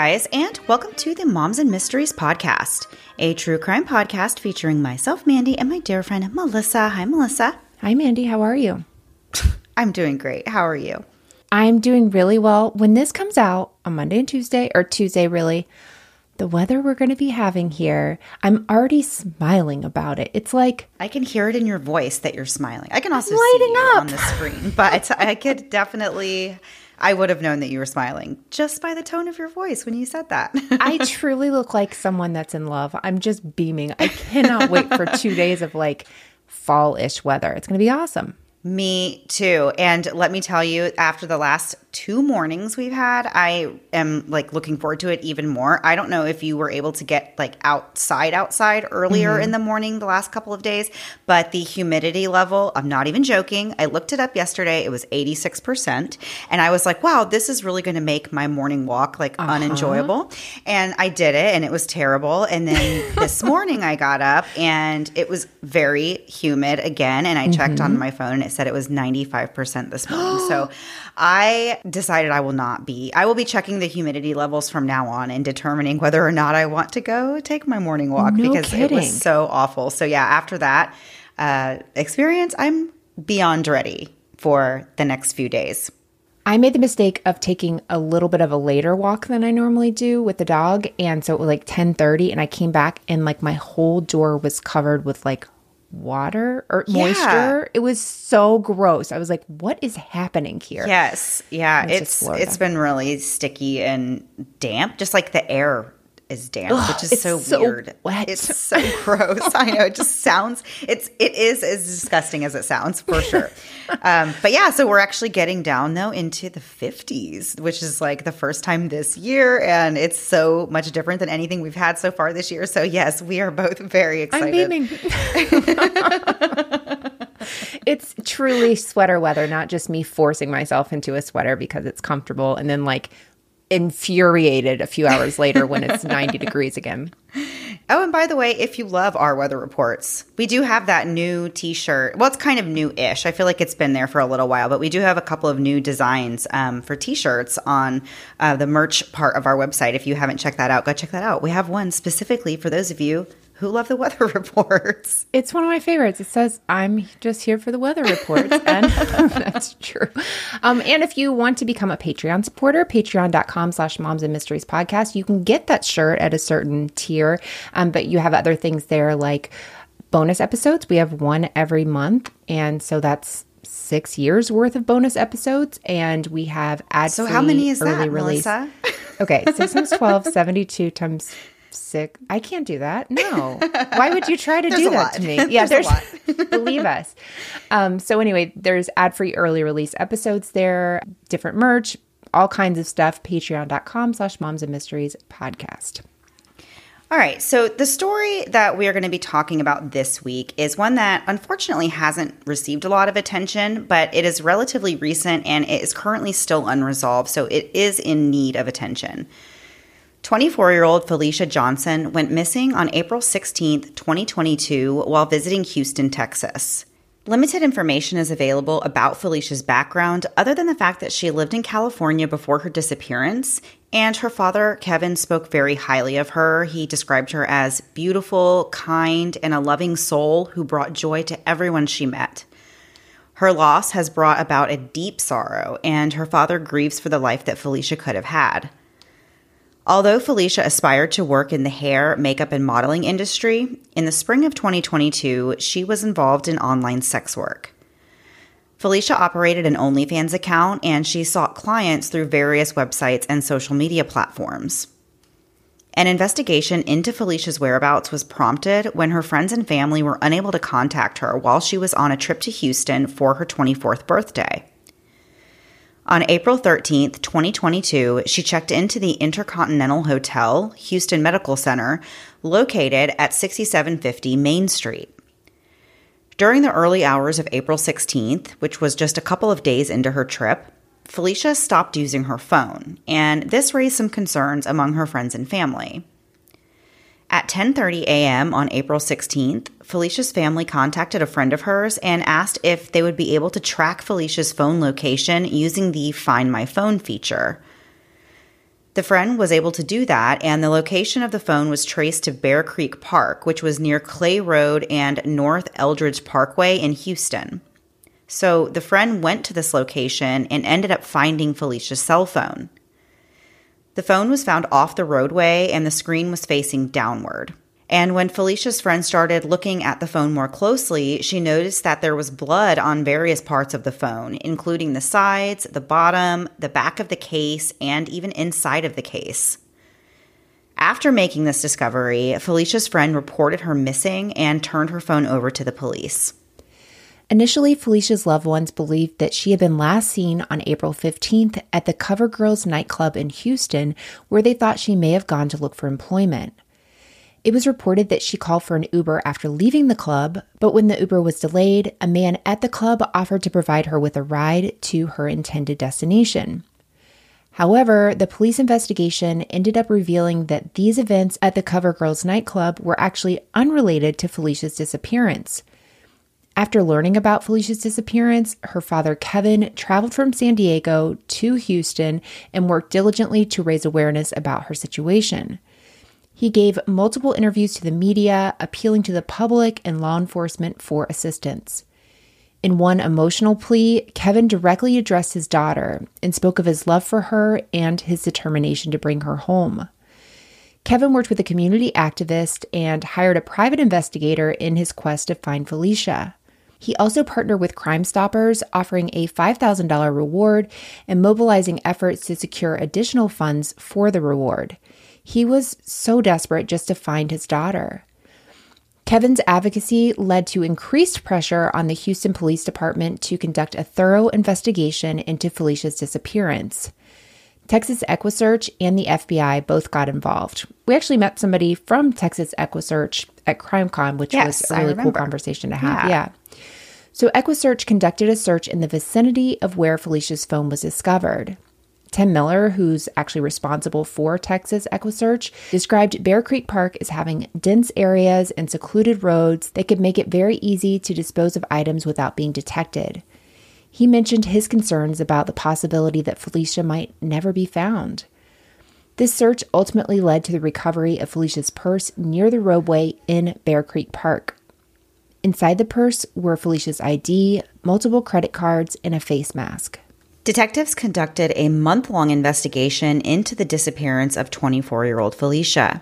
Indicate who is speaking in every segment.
Speaker 1: guys, and welcome to the Moms and Mysteries podcast, a true crime podcast featuring myself, Mandy, and my dear friend Melissa. Hi, Melissa.
Speaker 2: Hi, Mandy. How are you?
Speaker 1: I'm doing great. How are you?
Speaker 2: I'm doing really well. When this comes out on Monday and Tuesday, or Tuesday, really, the weather we're going to be having here, I'm already smiling about it. It's like
Speaker 1: I can hear it in your voice that you're smiling. I can also see
Speaker 2: up.
Speaker 1: on the screen, but I could definitely. I would have known that you were smiling just by the tone of your voice when you said that.
Speaker 2: I truly look like someone that's in love. I'm just beaming. I cannot wait for two days of like fall ish weather. It's going to be awesome.
Speaker 1: Me too. And let me tell you, after the last two mornings we've had, I am like looking forward to it even more. I don't know if you were able to get like outside, outside earlier mm-hmm. in the morning the last couple of days, but the humidity level, I'm not even joking. I looked it up yesterday. It was 86%. And I was like, wow, this is really going to make my morning walk like uh-huh. unenjoyable. And I did it and it was terrible. And then this morning I got up and it was very humid again. And I checked on mm-hmm. my phone and it said it was 95% this morning. so I decided I will not be. I will be checking the humidity levels from now on and determining whether or not I want to go take my morning walk
Speaker 2: No
Speaker 1: because it was so awful. So yeah, after that uh, experience, I'm beyond ready for the next few days.
Speaker 2: I made the mistake of taking a little bit of a later walk than I normally do with the dog, and so it was like 10:30 and I came back and like my whole door was covered with like water or
Speaker 1: Yeah.
Speaker 2: moisture. It was so gross. I was like, "What is happening here?"
Speaker 1: Yes, yeah,
Speaker 2: It's
Speaker 1: it's it's been really sticky and damp, just like the air is damp, which is so,
Speaker 2: so
Speaker 1: weird.
Speaker 2: wet.
Speaker 1: It's so gross. I know it just sounds it's it is as disgusting as it sounds for sure. um, but yeah, so we're actually getting down though into the 50s, which is like the first time this year, and it's so much different than anything we've had so far this year. So yes, we are both very
Speaker 2: I'm
Speaker 1: excited.
Speaker 2: beaming. it's truly sweater weather, not just me forcing myself into a sweater because it's comfortable and then like infuriated a few hours later when it's 90 degrees again.
Speaker 1: Oh, and by the way, if you love our weather reports, we do have that new t shirt. Well, it's kind of new ish. I feel like it's been there for a little while, but we do have a couple of new designs um, for t shirts on uh, the merch part of our website. If you haven't checked that out, go check that out. We have one specifically for those of you who love the weather reports.
Speaker 2: It's one of my favorites. It says, I'm just here for the weather reports. And that's true. Um, and if you want to become a Patreon supporter, patreon.com slash moms and mysteries podcast, you can get that shirt at a certain tier. Um, but you have other things there like bonus episodes. We have one every month. And so that's six years worth of bonus episodes. And we have ad
Speaker 1: So, how many is that,
Speaker 2: release.
Speaker 1: Melissa?
Speaker 2: Okay, six times 12, 72 times six. I can't do that. No. Why would you try to do that
Speaker 1: lot.
Speaker 2: to me?
Speaker 1: Yeah, There's a lot.
Speaker 2: believe us. Um, so, anyway, there's ad free early release episodes there, different merch, all kinds of stuff. Patreon.com slash moms and mysteries podcast.
Speaker 1: All right, so the story that we are going to be talking about this week is one that unfortunately hasn't received a lot of attention, but it is relatively recent and it is currently still unresolved, so it is in need of attention. 24 year old Felicia Johnson went missing on April 16, 2022, while visiting Houston, Texas. Limited information is available about Felicia's background, other than the fact that she lived in California before her disappearance, and her father, Kevin, spoke very highly of her. He described her as beautiful, kind, and a loving soul who brought joy to everyone she met. Her loss has brought about a deep sorrow, and her father grieves for the life that Felicia could have had. Although Felicia aspired to work in the hair, makeup, and modeling industry, in the spring of 2022, she was involved in online sex work. Felicia operated an OnlyFans account and she sought clients through various websites and social media platforms. An investigation into Felicia's whereabouts was prompted when her friends and family were unable to contact her while she was on a trip to Houston for her 24th birthday. On April 13th, 2022, she checked into the Intercontinental Hotel, Houston Medical Center, located at 6750 Main Street. During the early hours of April 16th, which was just a couple of days into her trip, Felicia stopped using her phone, and this raised some concerns among her friends and family. At 10:30 a.m. on April 16th, Felicia's family contacted a friend of hers and asked if they would be able to track Felicia's phone location using the Find My Phone feature. The friend was able to do that, and the location of the phone was traced to Bear Creek Park, which was near Clay Road and North Eldridge Parkway in Houston. So the friend went to this location and ended up finding Felicia's cell phone. The phone was found off the roadway and the screen was facing downward. And when Felicia's friend started looking at the phone more closely, she noticed that there was blood on various parts of the phone, including the sides, the bottom, the back of the case, and even inside of the case. After making this discovery, Felicia's friend reported her missing and turned her phone over to the police.
Speaker 2: Initially, Felicia's loved ones believed that she had been last seen on April 15th at the Cover Girls nightclub in Houston, where they thought she may have gone to look for employment. It was reported that she called for an Uber after leaving the club, but when the Uber was delayed, a man at the club offered to provide her with a ride to her intended destination. However, the police investigation ended up revealing that these events at the Cover Girls nightclub were actually unrelated to Felicia's disappearance. After learning about Felicia's disappearance, her father Kevin traveled from San Diego to Houston and worked diligently to raise awareness about her situation. He gave multiple interviews to the media, appealing to the public and law enforcement for assistance. In one emotional plea, Kevin directly addressed his daughter and spoke of his love for her and his determination to bring her home. Kevin worked with a community activist and hired a private investigator in his quest to find Felicia. He also partnered with Crime Stoppers, offering a $5,000 reward and mobilizing efforts to secure additional funds for the reward. He was so desperate just to find his daughter. Kevin's advocacy led to increased pressure on the Houston Police Department to conduct a thorough investigation into Felicia's disappearance. Texas EquuSearch and the FBI both got involved. We actually met somebody from Texas EquuSearch at CrimeCon, which yes, was a really cool conversation to have. Yeah. yeah. So EquuSearch conducted a search in the vicinity of where Felicia's phone was discovered. Tim Miller, who's actually responsible for Texas EquuSearch, described Bear Creek Park as having dense areas and secluded roads that could make it very easy to dispose of items without being detected. He mentioned his concerns about the possibility that Felicia might never be found. This search ultimately led to the recovery of Felicia's purse near the roadway in Bear Creek Park. Inside the purse were Felicia's ID, multiple credit cards, and a face mask.
Speaker 1: Detectives conducted a month long investigation into the disappearance of 24 year old Felicia.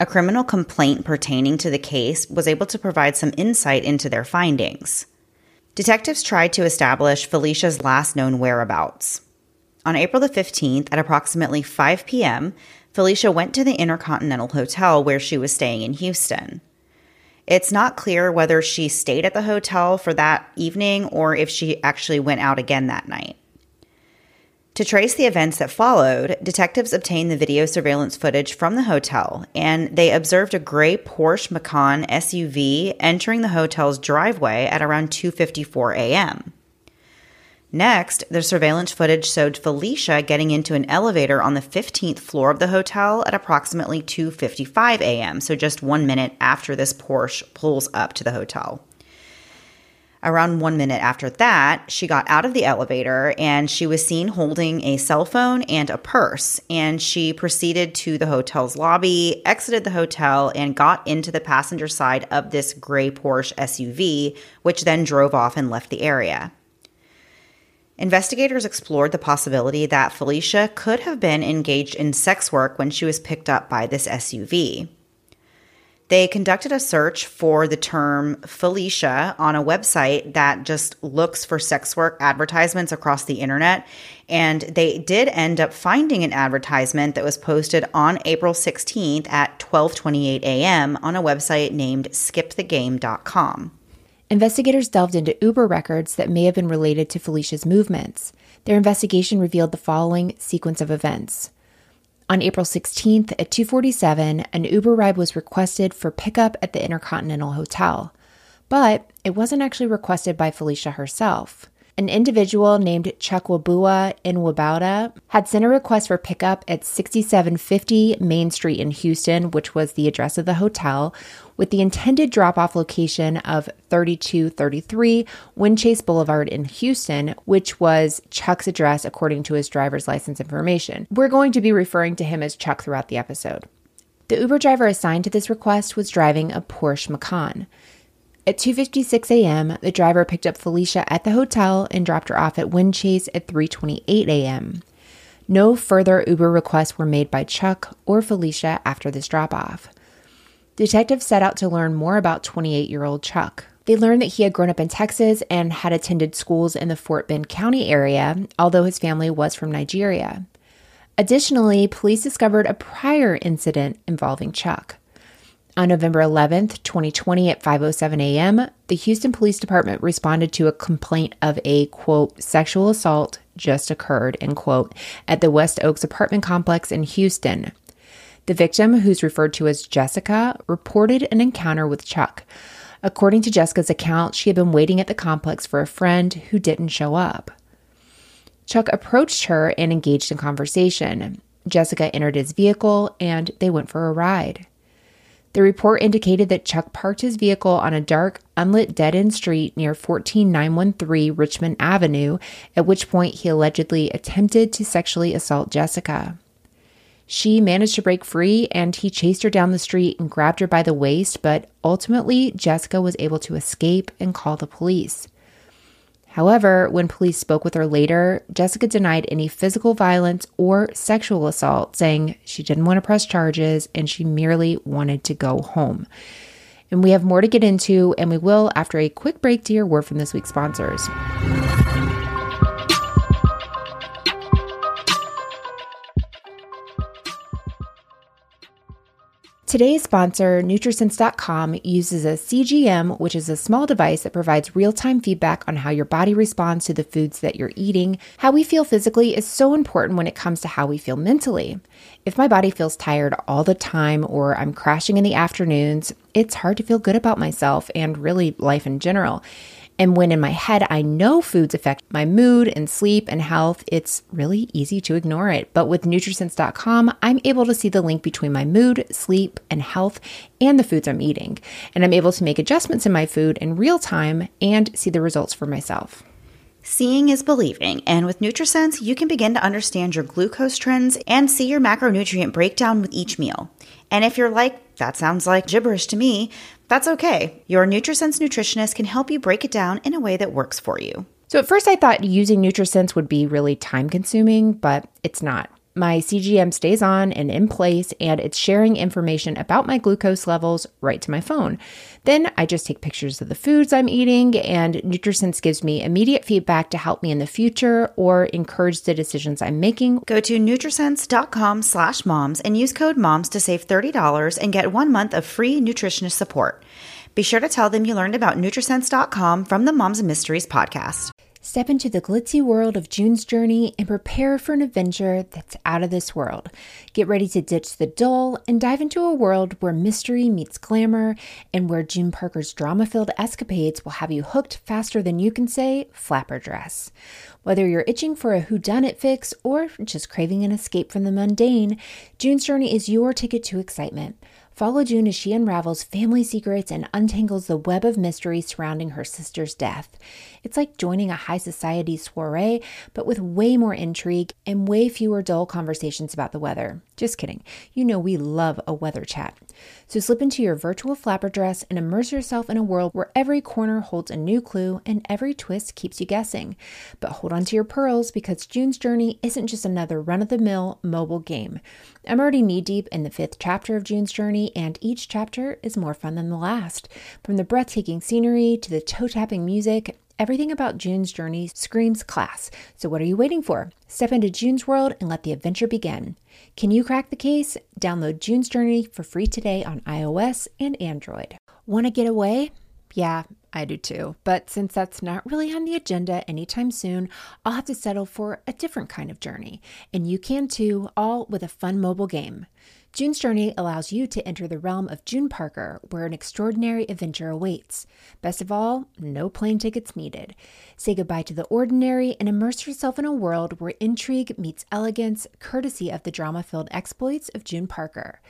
Speaker 1: A criminal complaint pertaining to the case was able to provide some insight into their findings. Detectives tried to establish Felicia's last known whereabouts. On April the 15th, at approximately 5 p.m., Felicia went to the Intercontinental Hotel where she was staying in Houston. It's not clear whether she stayed at the hotel for that evening or if she actually went out again that night. To trace the events that followed, detectives obtained the video surveillance footage from the hotel and they observed a gray Porsche Macan SUV entering the hotel's driveway at around 2:54 a.m. Next, the surveillance footage showed Felicia getting into an elevator on the 15th floor of the hotel at approximately 2:55 a.m., so just 1 minute after this Porsche pulls up to the hotel. Around 1 minute after that, she got out of the elevator and she was seen holding a cell phone and a purse, and she proceeded to the hotel's lobby, exited the hotel and got into the passenger side of this gray Porsche SUV, which then drove off and left the area. Investigators explored the possibility that Felicia could have been engaged in sex work when she was picked up by this SUV. They conducted a search for the term Felicia on a website that just looks for sex work advertisements across the internet. And they did end up finding an advertisement that was posted on April 16th at 12:28 a.m. on a website named skipthegame.com.
Speaker 2: Investigators delved into Uber records that may have been related to Felicia's movements. Their investigation revealed the following sequence of events. On April 16th at 2:47, an Uber ride was requested for pickup at the Intercontinental Hotel, but it wasn't actually requested by Felicia herself. An individual named Chuck Wabua in Wabauta had sent a request for pickup at 6750 Main Street in Houston, which was the address of the hotel, with the intended drop off location of 3233 Windchase Boulevard in Houston, which was Chuck's address according to his driver's license information. We're going to be referring to him as Chuck throughout the episode. The Uber driver assigned to this request was driving a Porsche Macan. At 2:56 a.m., the driver picked up Felicia at the hotel and dropped her off at Windchase at 3:28 a.m. No further Uber requests were made by Chuck or Felicia after this drop-off. Detectives set out to learn more about 28-year-old Chuck. They learned that he had grown up in Texas and had attended schools in the Fort Bend County area, although his family was from Nigeria. Additionally, police discovered a prior incident involving Chuck. On November 11th, 2020 at 5:07 a.m., the Houston Police Department responded to a complaint of a quote sexual assault just occurred end quote at the West Oaks apartment complex in Houston. The victim, who's referred to as Jessica, reported an encounter with Chuck. According to Jessica's account, she had been waiting at the complex for a friend who didn't show up. Chuck approached her and engaged in conversation. Jessica entered his vehicle and they went for a ride. The report indicated that Chuck parked his vehicle on a dark, unlit dead end street near 14913 Richmond Avenue, at which point he allegedly attempted to sexually assault Jessica. She managed to break free and he chased her down the street and grabbed her by the waist, but ultimately Jessica was able to escape and call the police. However, when police spoke with her later, Jessica denied any physical violence or sexual assault, saying she didn't want to press charges and she merely wanted to go home. And we have more to get into, and we will after a quick break to hear word from this week's sponsors. Today's sponsor, Nutrisense.com, uses a CGM, which is a small device that provides real time feedback on how your body responds to the foods that you're eating. How we feel physically is so important when it comes to how we feel mentally. If my body feels tired all the time or I'm crashing in the afternoons, it's hard to feel good about myself and really life in general. And when in my head I know foods affect my mood and sleep and health, it's really easy to ignore it. But with Nutrisense.com, I'm able to see the link between my mood, sleep, and health and the foods I'm eating. And I'm able to make adjustments in my food in real time and see the results for myself.
Speaker 1: Seeing is believing, and with Nutrisense, you can begin to understand your glucose trends and see your macronutrient breakdown with each meal. And if you're like, that sounds like gibberish to me, that's okay. Your Nutrisense nutritionist can help you break it down in a way that works for you.
Speaker 2: So at first I thought using Nutrisense would be really time consuming, but it's not. My CGM stays on and in place, and it's sharing information about my glucose levels right to my phone. Then I just take pictures of the foods I'm eating, and Nutrisense gives me immediate feedback to help me in the future or encourage the decisions I'm making.
Speaker 1: Go to Nutrisense.com slash moms and use code MOMS to save $30 and get one month of free nutritionist support. Be sure to tell them you learned about Nutrisense.com from the Moms and Mysteries podcast.
Speaker 2: Step into the glitzy world of June's journey and prepare for an adventure that's out of this world. Get ready to ditch the dull and dive into a world where mystery meets glamour and where June Parker's drama filled escapades will have you hooked faster than you can say flapper dress. Whether you're itching for a whodunit fix or just craving an escape from the mundane, June's Journey is your ticket to excitement. Follow June as she unravels family secrets and untangles the web of mystery surrounding her sister's death. It's like joining a high society soiree, but with way more intrigue and way fewer dull conversations about the weather. Just kidding. You know we love a weather chat. So slip into your virtual flapper dress and immerse yourself in a world where every corner holds a new clue and every twist keeps you guessing. But hold on to your pearls because June's Journey isn't just another run of the mill mobile game. I'm already knee deep in the fifth chapter of June's Journey, and each chapter is more fun than the last. From the breathtaking scenery to the toe tapping music, Everything about June's journey screams class. So, what are you waiting for? Step into June's world and let the adventure begin. Can you crack the case? Download June's Journey for free today on iOS and Android. Want to get away? Yeah, I do too. But since that's not really on the agenda anytime soon, I'll have to settle for a different kind of journey. And you can too, all with a fun mobile game. June's Journey allows you to enter the realm of June Parker, where an extraordinary adventure awaits. Best of all, no plane tickets needed. Say goodbye to the ordinary and immerse yourself in a world where intrigue meets elegance, courtesy of the drama filled exploits of June Parker.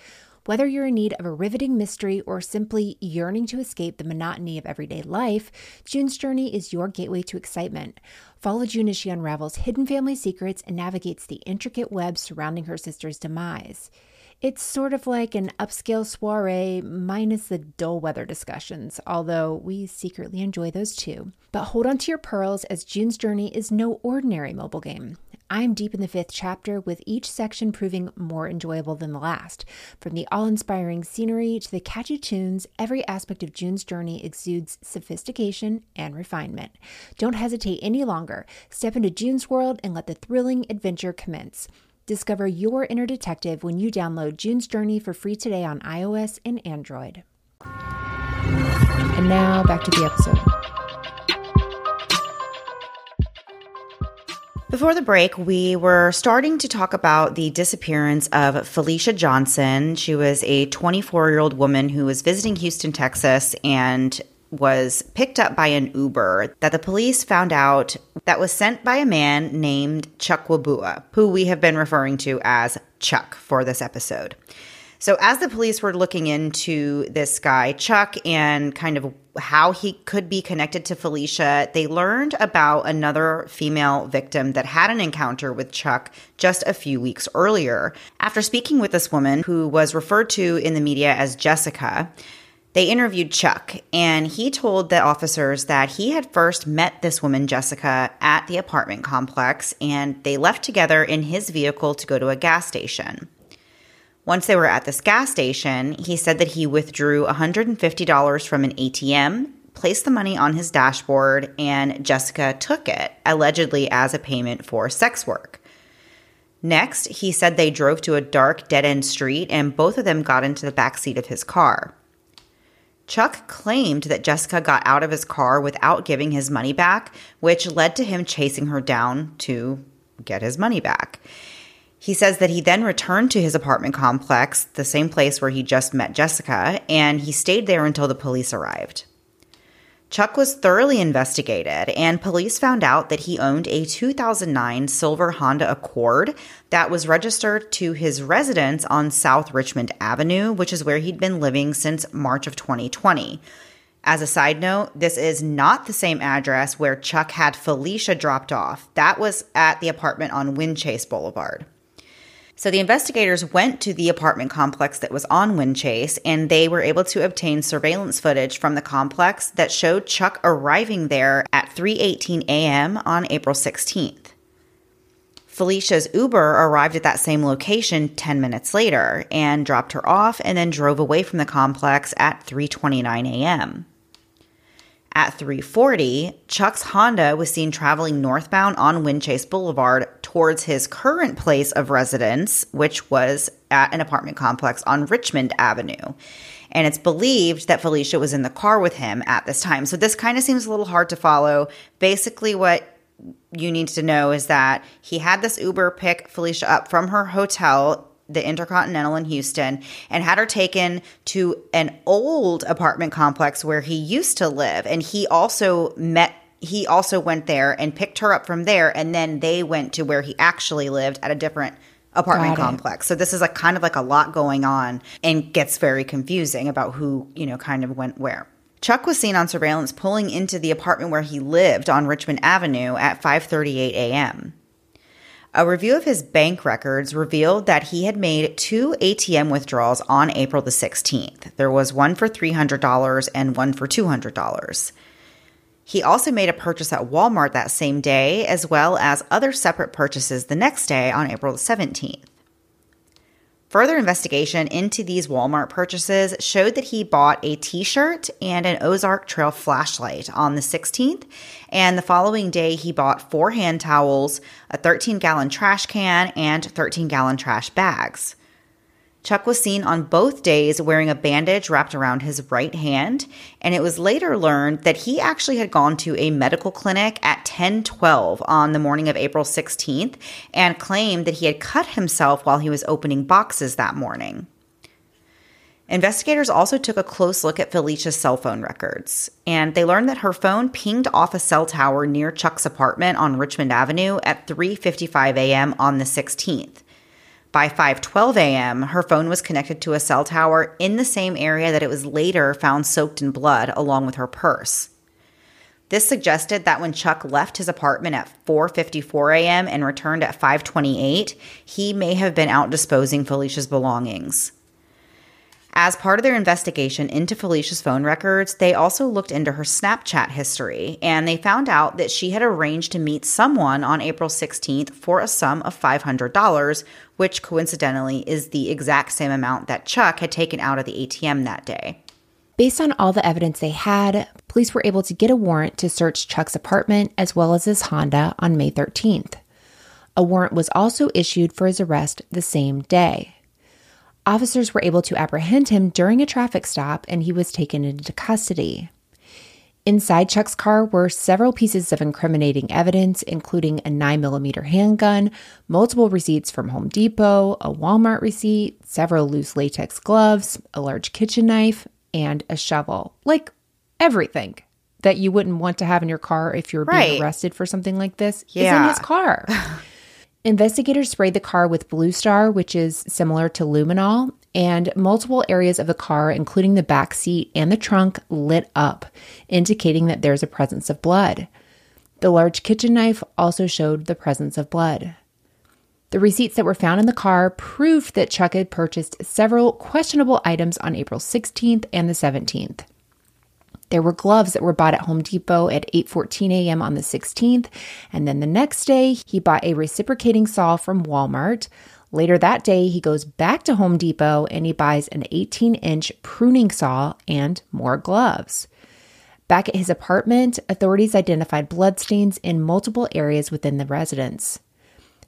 Speaker 2: Whether you're in need of a riveting mystery or simply yearning to escape the monotony of everyday life, June's Journey is your gateway to excitement. Follow June as she unravels hidden family secrets and navigates the intricate web surrounding her sister's demise. It's sort of like an upscale soiree minus the dull weather discussions, although we secretly enjoy those too. But hold on to your pearls as June's Journey is no ordinary mobile game. I'm deep in the fifth chapter, with each section proving more enjoyable than the last. From the awe inspiring scenery to the catchy tunes, every aspect of June's journey exudes sophistication and refinement. Don't hesitate any longer. Step into June's world and let the thrilling adventure commence. Discover your inner detective when you download June's Journey for free today on iOS and Android. And now back to the episode.
Speaker 1: Before the break, we were starting to talk about the disappearance of Felicia Johnson. She was a 24 year old woman who was visiting Houston, Texas, and was picked up by an Uber that the police found out that was sent by a man named Chuck Wabua, who we have been referring to as Chuck for this episode. So, as the police were looking into this guy, Chuck, and kind of how he could be connected to Felicia, they learned about another female victim that had an encounter with Chuck just a few weeks earlier. After speaking with this woman, who was referred to in the media as Jessica, they interviewed Chuck, and he told the officers that he had first met this woman, Jessica, at the apartment complex, and they left together in his vehicle to go to a gas station. Once they were at this gas station, he said that he withdrew $150 from an ATM, placed the money on his dashboard, and Jessica took it, allegedly as a payment for sex work. Next, he said they drove to a dark dead end street and both of them got into the back seat of his car. Chuck claimed that Jessica got out of his car without giving his money back, which led to him chasing her down to get his money back. He says that he then returned to his apartment complex, the same place where he just met Jessica, and he stayed there until the police arrived. Chuck was thoroughly investigated, and police found out that he owned a 2009 silver Honda Accord that was registered to his residence on South Richmond Avenue, which is where he'd been living since March of 2020. As a side note, this is not the same address where Chuck had Felicia dropped off. That was at the apartment on Windchase Boulevard. So the investigators went to the apartment complex that was on Windchase and they were able to obtain surveillance footage from the complex that showed Chuck arriving there at 3:18 a.m. on April 16th. Felicia's Uber arrived at that same location 10 minutes later and dropped her off and then drove away from the complex at 3:29 a.m. At 340, Chuck's Honda was seen traveling northbound on Windchase Boulevard towards his current place of residence, which was at an apartment complex on Richmond Avenue. And it's believed that Felicia was in the car with him at this time. So this kind of seems a little hard to follow. Basically, what you need to know is that he had this Uber pick Felicia up from her hotel the Intercontinental in Houston and had her taken to an old apartment complex where he used to live. And he also met, he also went there and picked her up from there. And then they went to where he actually lived at a different apartment complex. So this is like kind of like a lot going on and gets very confusing about who, you know, kind of went where. Chuck was seen on surveillance pulling into the apartment where he lived on Richmond Avenue at 5:38 a.m. A review of his bank records revealed that he had made two ATM withdrawals on April the 16th. There was one for $300 and one for $200. He also made a purchase at Walmart that same day, as well as other separate purchases the next day on April the 17th. Further investigation into these Walmart purchases showed that he bought a t shirt and an Ozark Trail flashlight on the 16th. And the following day, he bought four hand towels, a 13 gallon trash can, and 13 gallon trash bags. Chuck was seen on both days wearing a bandage wrapped around his right hand, and it was later learned that he actually had gone to a medical clinic at 1012 on the morning of April 16th and claimed that he had cut himself while he was opening boxes that morning. Investigators also took a close look at Felicia's cell phone records, and they learned that her phone pinged off a cell tower near Chuck's apartment on Richmond Avenue at 3:55 a.m. on the 16th. By 5:12 a.m., her phone was connected to a cell tower in the same area that it was later found soaked in blood along with her purse. This suggested that when Chuck left his apartment at 4:54 a.m. and returned at 5:28, he may have been out disposing Felicia's belongings. As part of their investigation into Felicia's phone records, they also looked into her Snapchat history and they found out that she had arranged to meet someone on April 16th for a sum of $500, which coincidentally is the exact same amount that Chuck had taken out of the ATM that day.
Speaker 2: Based on all the evidence they had, police were able to get a warrant to search Chuck's apartment as well as his Honda on May 13th. A warrant was also issued for his arrest the same day. Officers were able to apprehend him during a traffic stop and he was taken into custody. Inside Chuck's car were several pieces of incriminating evidence, including a 9mm handgun, multiple receipts from Home Depot, a Walmart receipt, several loose latex gloves, a large kitchen knife, and a shovel. Like everything that you wouldn't want to have in your car if you're
Speaker 1: Right.
Speaker 2: being arrested for something like this is in his car. Investigators sprayed the car with Blue Star, which is similar to luminol, and multiple areas of the car, including the back seat and the trunk, lit up, indicating that there's a presence of blood. The large kitchen knife also showed the presence of blood. The receipts that were found in the car proved that Chuck had purchased several questionable items on April 16th and the 17th. There were gloves that were bought at Home Depot at 8:14 a.m. on the 16th, and then the next day he bought a reciprocating saw from Walmart. Later that day, he goes back to Home Depot and he buys an 18-inch pruning saw and more gloves. Back at his apartment, authorities identified bloodstains in multiple areas within the residence.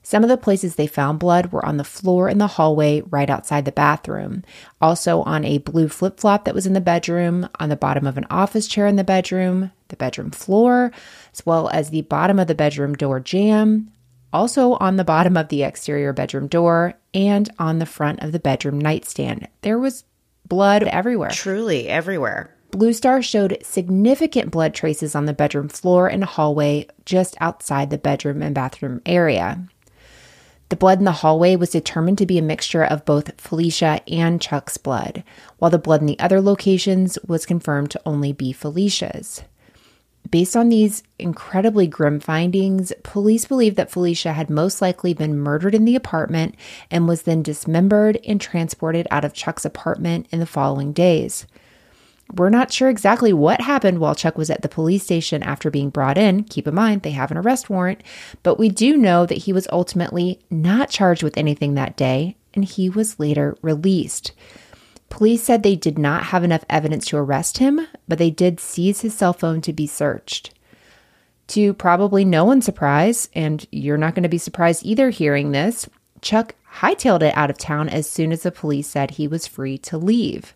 Speaker 2: Some of the places they found blood were on the floor in the hallway right outside the bathroom, also on a blue flip flop that was in the bedroom, on the bottom of an office chair in the bedroom, the bedroom floor, as well as the bottom of the bedroom door jamb, also on the bottom of the exterior bedroom door, and on the front of the bedroom nightstand. There was blood everywhere.
Speaker 1: Truly everywhere.
Speaker 2: Blue Star showed significant blood traces on the bedroom floor and hallway just outside the bedroom and bathroom area. The blood in the hallway was determined to be a mixture of both Felicia and Chuck's blood, while the blood in the other locations was confirmed to only be Felicia's. Based on these incredibly grim findings, police believe that Felicia had most likely been murdered in the apartment and was then dismembered and transported out of Chuck's apartment in the following days. We're not sure exactly what happened while Chuck was at the police station after being brought in. Keep in mind, they have an arrest warrant, but we do know that he was ultimately not charged with anything that day and he was later released. Police said they did not have enough evidence to arrest him, but they did seize his cell phone to be searched. To probably no one's surprise, and you're not going to be surprised either hearing this, Chuck hightailed it out of town as soon as the police said he was free to leave.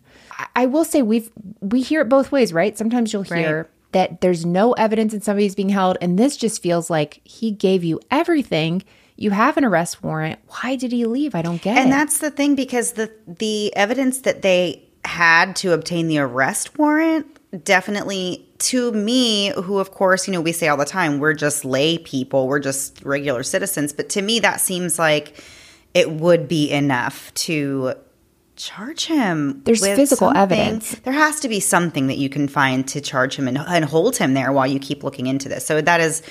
Speaker 2: I- will say we've we hear it both ways, right? Sometimes you'll hear
Speaker 1: Right.
Speaker 2: that there's no evidence and somebody's being held, and this just feels like he gave you everything. You have an arrest warrant. Why did he leave? I don't get
Speaker 1: And
Speaker 2: it.
Speaker 1: And that's the thing because the the evidence that they had to obtain the arrest warrant definitely to me who of course you know we say all the time we're just lay people we're just regular citizens but to me that seems like it would be enough to charge him
Speaker 2: There's physical
Speaker 1: something.
Speaker 2: evidence.
Speaker 1: there has to be something that you can find to charge him and, and hold him there while you keep looking into this so that is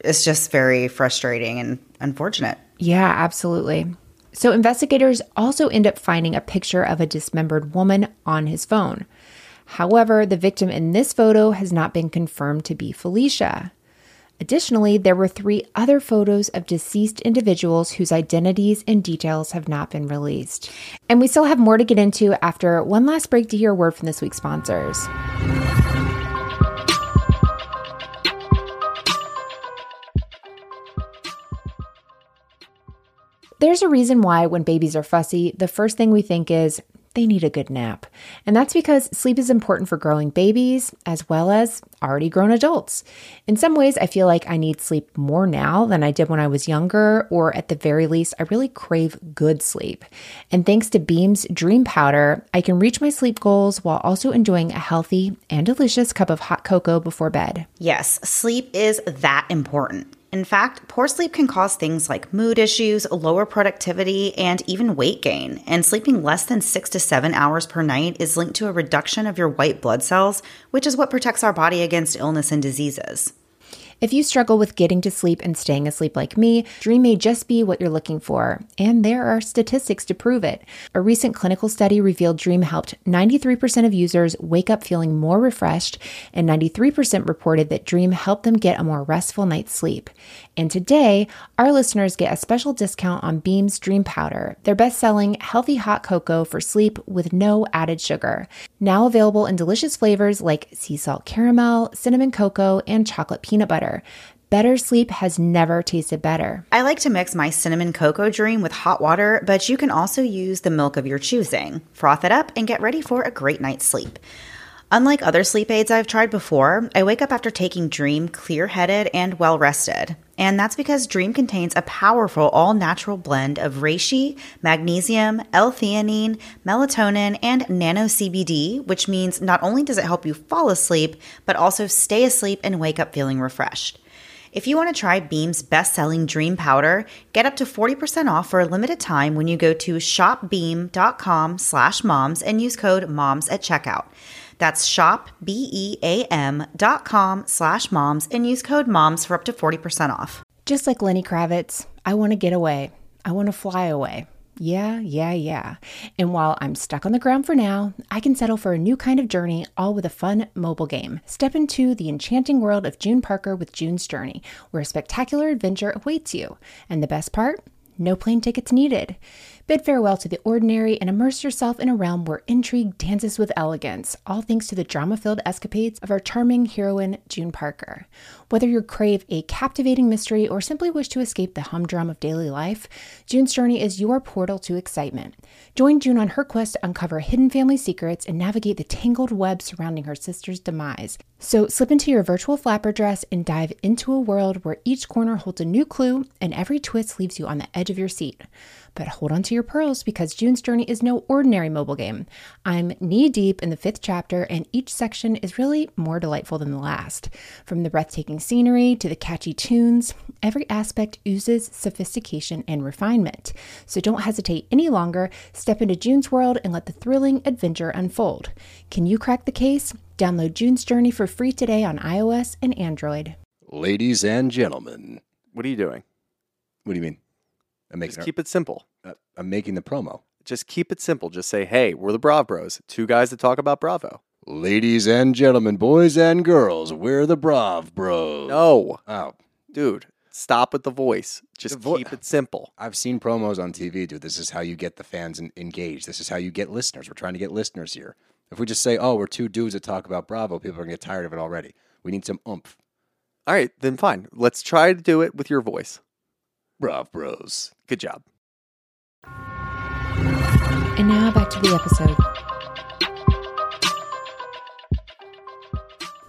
Speaker 1: it's just very frustrating and unfortunate
Speaker 2: Yeah, absolutely. So, investigators also end up finding a picture of a dismembered woman on his phone. However, the victim in this photo has not been confirmed to be Felicia. Additionally, there were three other photos of deceased individuals whose identities and details have not been released. And we still have more to get into after one last break to hear a word from this week's sponsors. There's a reason why, when babies are fussy, the first thing we think is they need a good nap. And that's because sleep is important for growing babies as well as already grown adults. In some ways, I feel like I need sleep more now than I did when I was younger, or at the very least, I really crave good sleep. And thanks to Beam's Dream Powder, I can reach my sleep goals while also enjoying a healthy and delicious cup of hot cocoa before bed.
Speaker 1: Yes, sleep is that important. In fact, poor sleep can cause things like mood issues, lower productivity, and even weight gain. And sleeping less than six to seven hours per night is linked to a reduction of your white blood cells, which is what protects our body against illness and diseases.
Speaker 2: If you struggle with getting to sleep and staying asleep like me, Dream may just be what you're looking for, and there are statistics to prove it. A recent clinical study revealed Dream helped 93% of users wake up feeling more refreshed, and 93% reported that Dream helped them get a more restful night's sleep. And today, our listeners get a special discount on Beam's Dream Powder, their best selling healthy hot cocoa for sleep with no added sugar. Now available in delicious flavors like sea salt caramel, cinnamon cocoa, and chocolate peanut butter better. Better sleep has never tasted better.
Speaker 1: I like to mix my cinnamon cocoa dream with hot water, but you can also use the milk of your choosing. Froth it up and get ready for a great night's sleep. Unlike other sleep aids I've tried before, I wake up after taking Dream clear headed and well rested. And that's because Dream contains a powerful all natural blend of reishi, magnesium, L theanine, melatonin, and nano CBD, which means not only does it help you fall asleep, but also stay asleep and wake up feeling refreshed. If you want to try Beam's best selling Dream Powder, get up to 40% off for a limited time when you go to shopbeam.com slash moms and use code MOMS at checkout. That's shop, B-E-A-M dot com slash moms and use code moms for up to 40% off.
Speaker 2: Just like Lenny Kravitz, I want to get away. I want to fly away. Yeah, yeah, yeah. And while I'm stuck on the ground for now, I can settle for a new kind of journey, all with a fun mobile game. Step into the enchanting world of June Parker with June's Journey, where a spectacular adventure awaits you. And the best part? No plane tickets needed. Bid farewell to the ordinary and immerse yourself in a realm where intrigue dances with elegance, all thanks to the drama filled escapades of our charming heroine, June Parker. Whether you crave a captivating mystery or simply wish to escape the humdrum of daily life, June's Journey is your portal to excitement. Join June on her quest to uncover hidden family secrets and navigate the tangled web surrounding her sister's demise. So slip into your virtual flapper dress and dive into a world where each corner holds a new clue and every twist leaves you on the edge of your seat. But hold on to your pearls because June's Journey is no ordinary mobile game. I'm knee deep in the fifth chapter, and each section is really more delightful than the last. From the breathtaking scenery to the catchy tunes, every aspect oozes sophistication and refinement. So don't hesitate any longer. Step into June's world and let the thrilling adventure unfold. Can you crack the case? Download June's Journey for free today on iOS and Android.
Speaker 3: Ladies and gentlemen,
Speaker 4: What are you doing?
Speaker 3: what do you mean? I'm making.
Speaker 4: Just keep it simple.
Speaker 3: Uh, I'm making the promo.
Speaker 4: Just keep it simple. Just say, hey, we're the Brav Bros, two guys that talk about Bravo.
Speaker 3: Ladies and gentlemen, boys and girls, we're the Brav Bros.
Speaker 4: No,
Speaker 3: Oh,
Speaker 4: dude, stop with the voice. Just
Speaker 3: vo-
Speaker 4: keep it simple.
Speaker 3: I've seen promos on TV, dude. This is how you get the fans en- engaged. This is how you get listeners. We're trying to get listeners here. If we just say, "Oh, we're two dudes that talk about Bravo," people are gonna get tired of it already. We need some oomph.
Speaker 4: All right, then fine. Let's try to do it with your voice.
Speaker 3: Brav Bros.
Speaker 4: Good job.
Speaker 2: And now back to the episode.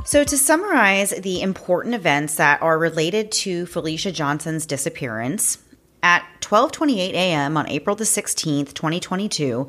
Speaker 1: So, to summarize the important events that are related to Felicia Johnson's disappearance, at 12:28 a.m. on April the 16th, 2022,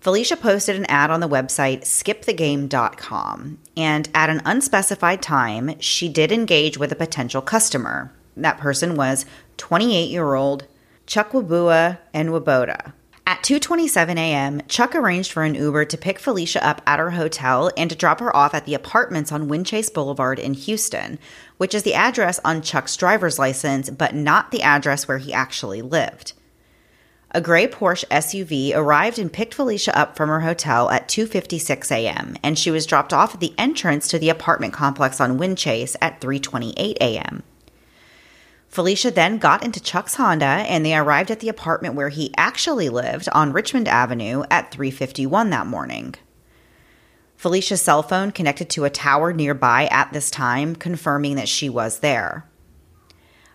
Speaker 1: Felicia posted an ad on the website skipthegame.com, and at an unspecified time, she did engage with a potential customer. That person was 28-year-old Chukwabua and Waboda. At 2:27 a.m., Chuck arranged for an Uber to pick Felicia up at her hotel and to drop her off at the apartments on Windchase Boulevard in Houston, which is the address on Chuck's driver's license, but not the address where he actually lived. A gray Porsche SUV arrived and picked Felicia up from her hotel at 2:56 a.m., and she was dropped off at the entrance to the apartment complex on Windchase at 3:28 a.m. Felicia then got into Chuck's Honda and they arrived at the apartment where he actually lived on Richmond Avenue at 3:51 that morning. Felicia's cell phone connected to a tower nearby at this time, confirming that she was there.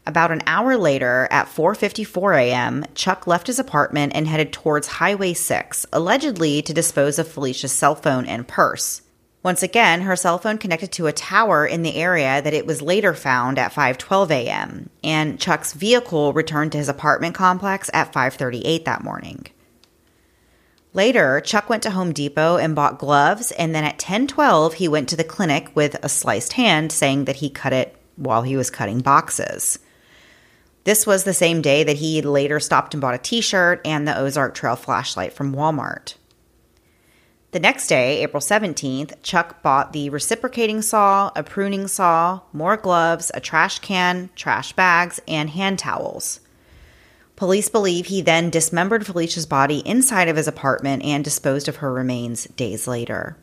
Speaker 1: About an hour later, at 4:54 a.m., Chuck left his apartment and headed towards Highway 6, allegedly to dispose of Felicia's cell phone and purse. Once again, her cell phone connected to a tower in the area that it was later found at 5:12 a.m., and Chuck's vehicle returned to his apartment complex at 5:38 that morning. Later, Chuck went to Home Depot and bought gloves, and then at 10:12 he went to the clinic with a sliced hand saying that he cut it while he was cutting boxes. This was the same day that he later stopped and bought a t shirt and the Ozark Trail flashlight from Walmart. The next day, April 17th, Chuck bought the reciprocating saw, a pruning saw, more gloves, a trash can, trash bags, and hand towels. Police believe he then dismembered Felicia's body inside of his apartment and disposed of her remains days later.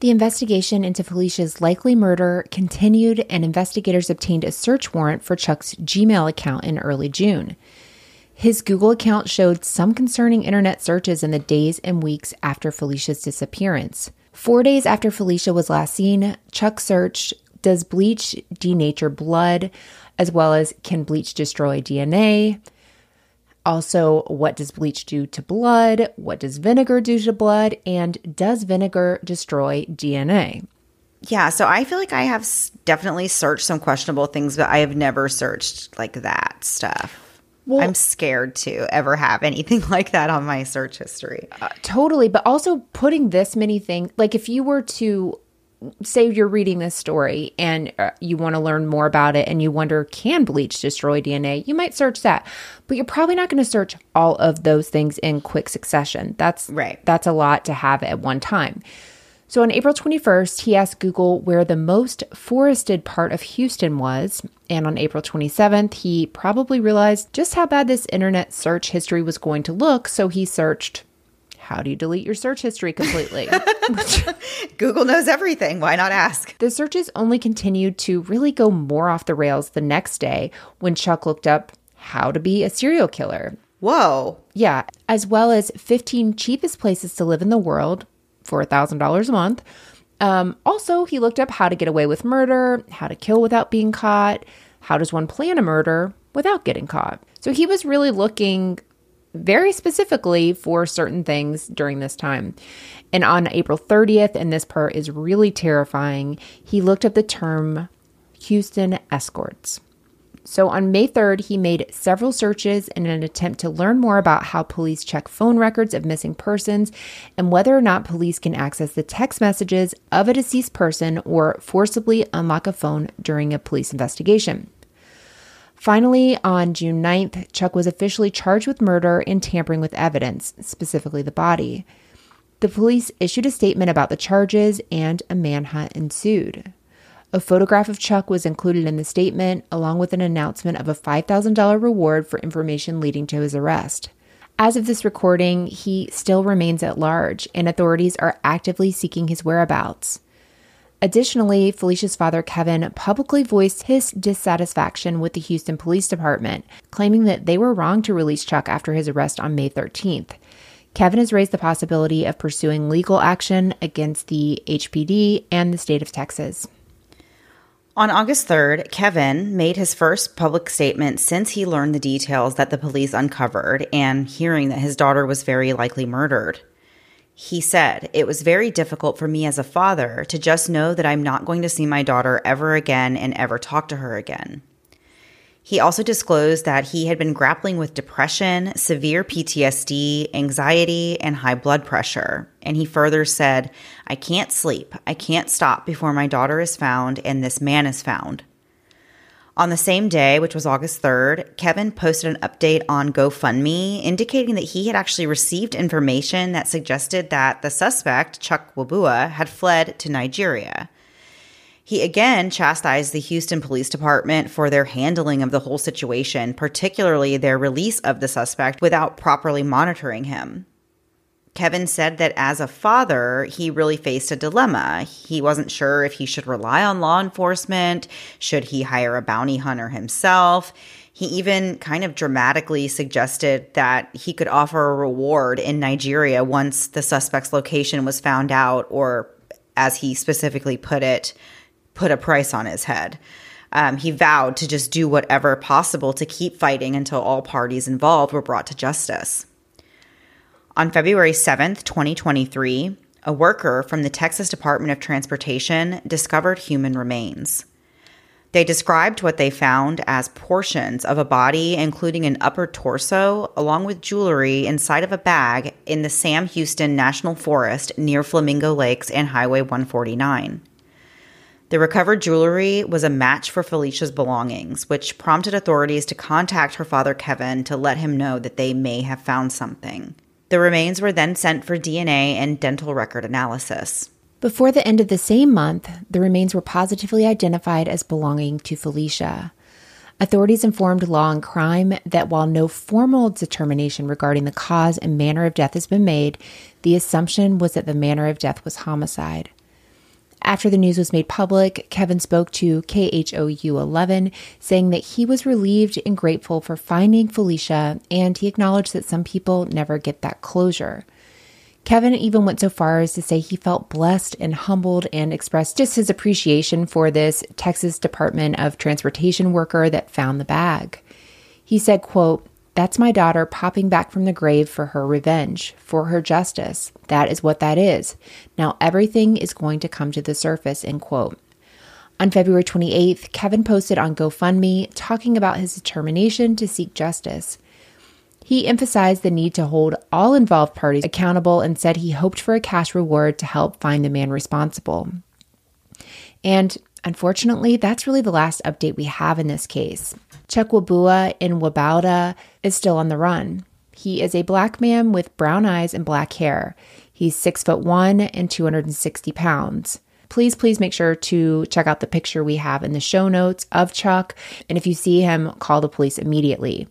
Speaker 2: The investigation into Felicia's likely murder continued, and investigators obtained a search warrant for Chuck's Gmail account in early June. His Google account showed some concerning internet searches in the days and weeks after Felicia's disappearance. Four days after Felicia was last seen, Chuck searched Does bleach denature blood? as well as Can bleach destroy DNA? Also, what does bleach do to blood? What does vinegar do to blood? And does vinegar destroy DNA?
Speaker 1: Yeah, so I feel like I have definitely searched some questionable things, but I have never searched like that stuff. Well, I'm scared to ever have anything like that on my search history.
Speaker 2: Uh, totally, but also putting this many things, like if you were to say you're reading this story and uh, you want to learn more about it and you wonder can bleach destroy DNA, you might search that. But you're probably not going to search all of those things in quick succession. That's
Speaker 1: right.
Speaker 2: That's a lot to have at one time. So on April 21st, he asked Google where the most forested part of Houston was, and on April 27th, he probably realized just how bad this internet search history was going to look, so he searched how do you delete your search history completely?
Speaker 1: Google knows everything. Why not ask?
Speaker 2: The searches only continued to really go more off the rails the next day when Chuck looked up how to be a serial killer.
Speaker 1: Whoa.
Speaker 2: Yeah, as well as 15 cheapest places to live in the world for $1,000 a month. Um, also, he looked up how to get away with murder, how to kill without being caught, how does one plan a murder without getting caught. So he was really looking very specifically for certain things during this time. And on April 30th, and this part is really terrifying, he looked up the term Houston escorts. So on May 3rd, he made several searches in an attempt to learn more about how police check phone records of missing persons and whether or not police can access the text messages of a deceased person or forcibly unlock a phone during a police investigation. Finally, on June 9th, Chuck was officially charged with murder and tampering with evidence, specifically the body. The police issued a statement about the charges and a manhunt ensued. A photograph of Chuck was included in the statement, along with an announcement of a $5,000 reward for information leading to his arrest. As of this recording, he still remains at large, and authorities are actively seeking his whereabouts. Additionally, Felicia's father, Kevin, publicly voiced his dissatisfaction with the Houston Police Department, claiming that they were wrong to release Chuck after his arrest on May 13th. Kevin has raised the possibility of pursuing legal action against the HPD and the state of Texas.
Speaker 1: On August 3rd, Kevin made his first public statement since he learned the details that the police uncovered and hearing that his daughter was very likely murdered. He said, It was very difficult for me as a father to just know that I'm not going to see my daughter ever again and ever talk to her again. He also disclosed that he had been grappling with depression, severe PTSD, anxiety, and high blood pressure. And he further said, I can't sleep. I can't stop before my daughter is found and this man is found. On the same day, which was August 3rd, Kevin posted an update on GoFundMe indicating that he had actually received information that suggested that the suspect, Chuck Wabua, had fled to Nigeria. He again chastised the Houston Police Department for their handling of the whole situation, particularly their release of the suspect without properly monitoring him. Kevin said that as a father, he really faced a dilemma. He wasn't sure if he should rely on law enforcement, should he hire a bounty hunter himself. He even kind of dramatically suggested that he could offer a reward in Nigeria once the suspect's location was found out, or as he specifically put it, put a price on his head. Um, he vowed to just do whatever possible to keep fighting until all parties involved were brought to justice. On February 7th, 2023, a worker from the Texas Department of Transportation discovered human remains. They described what they found as portions of a body, including an upper torso, along with jewelry inside of a bag in the Sam Houston National Forest near Flamingo Lakes and Highway 149. The recovered jewelry was a match for Felicia's belongings, which prompted authorities to contact her father Kevin to let him know that they may have found something. The remains were then sent for DNA and dental record analysis.
Speaker 2: Before the end of the same month, the remains were positively identified as belonging to Felicia. Authorities informed Law and Crime that while no formal determination regarding the cause and manner of death has been made, the assumption was that the manner of death was homicide. After the news was made public, Kevin spoke to KHOU 11, saying that he was relieved and grateful for finding Felicia, and he acknowledged that some people never get that closure. Kevin even went so far as to say he felt blessed and humbled and expressed just his appreciation for this Texas Department of Transportation worker that found the bag. He said, quote, that's my daughter popping back from the grave for her revenge, for her justice. That is what that is. Now everything is going to come to the surface, end quote. On February 28th, Kevin posted on GoFundMe talking about his determination to seek justice. He emphasized the need to hold all involved parties accountable and said he hoped for a cash reward to help find the man responsible. And unfortunately, that's really the last update we have in this case. Chukwabua in Wabauda is still on the run. He is a black man with brown eyes and black hair. He's six foot one and 260 pounds. Please, please make sure to check out the picture we have in the show notes of Chuck. And if you see him, call the police immediately.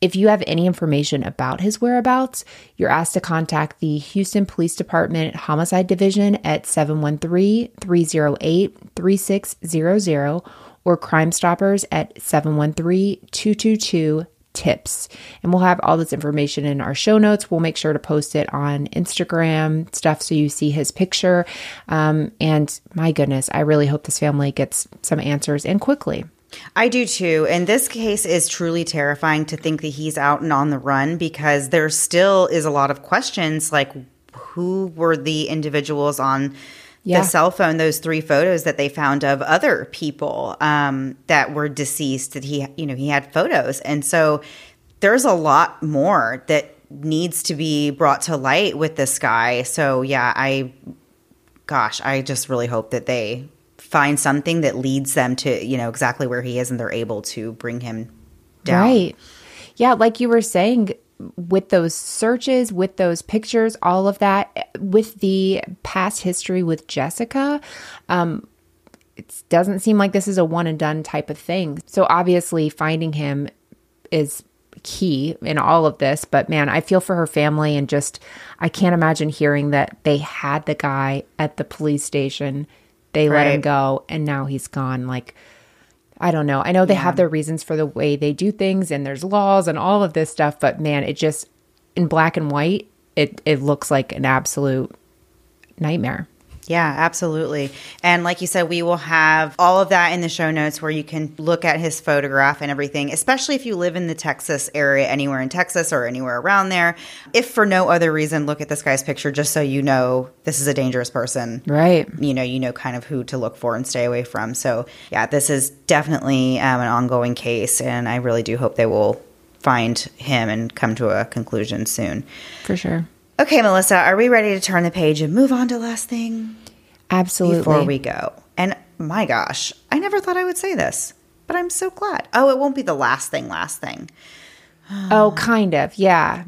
Speaker 2: If you have any information about his whereabouts, you're asked to contact the Houston Police Department Homicide Division at 713 308 3600 or Crime Stoppers at 713 222 tips. And we'll have all this information in our show notes. We'll make sure to post it on Instagram stuff so you see his picture. Um, and my goodness, I really hope this family gets some answers and quickly.
Speaker 1: I do too. And this case is truly terrifying to think that he's out and on the run because there still is a lot of questions like who were the individuals on yeah. the cell phone, those three photos that they found of other people um, that were deceased that he, you know, he had photos. And so there's a lot more that needs to be brought to light with this guy. So yeah, I, gosh, I just really hope that they find something that leads them to you know exactly where he is and they're able to bring him down
Speaker 2: right yeah like you were saying with those searches with those pictures all of that with the past history with jessica um it doesn't seem like this is a one and done type of thing so obviously finding him is key in all of this but man i feel for her family and just i can't imagine hearing that they had the guy at the police station they right. let him go and now he's gone. Like, I don't know. I know they yeah. have their reasons for the way they do things and there's laws and all of this stuff, but man, it just in black and white, it it looks like an absolute nightmare.
Speaker 1: Yeah, absolutely. And like you said, we will have all of that in the show notes where you can look at his photograph and everything, especially if you live in the Texas area, anywhere in Texas or anywhere around there. If for no other reason, look at this guy's picture just so you know this is a dangerous person.
Speaker 2: Right.
Speaker 1: You know, you know kind of who to look for and stay away from. So, yeah, this is definitely um, an ongoing case. And I really do hope they will find him and come to a conclusion soon.
Speaker 2: For sure.
Speaker 1: Okay, Melissa, are we ready to turn the page and move on to last thing?
Speaker 2: Absolutely.
Speaker 1: Before we go. And my gosh, I never thought I would say this, but I'm so glad. Oh, it won't be the last thing, last thing.
Speaker 2: oh, kind of. Yeah.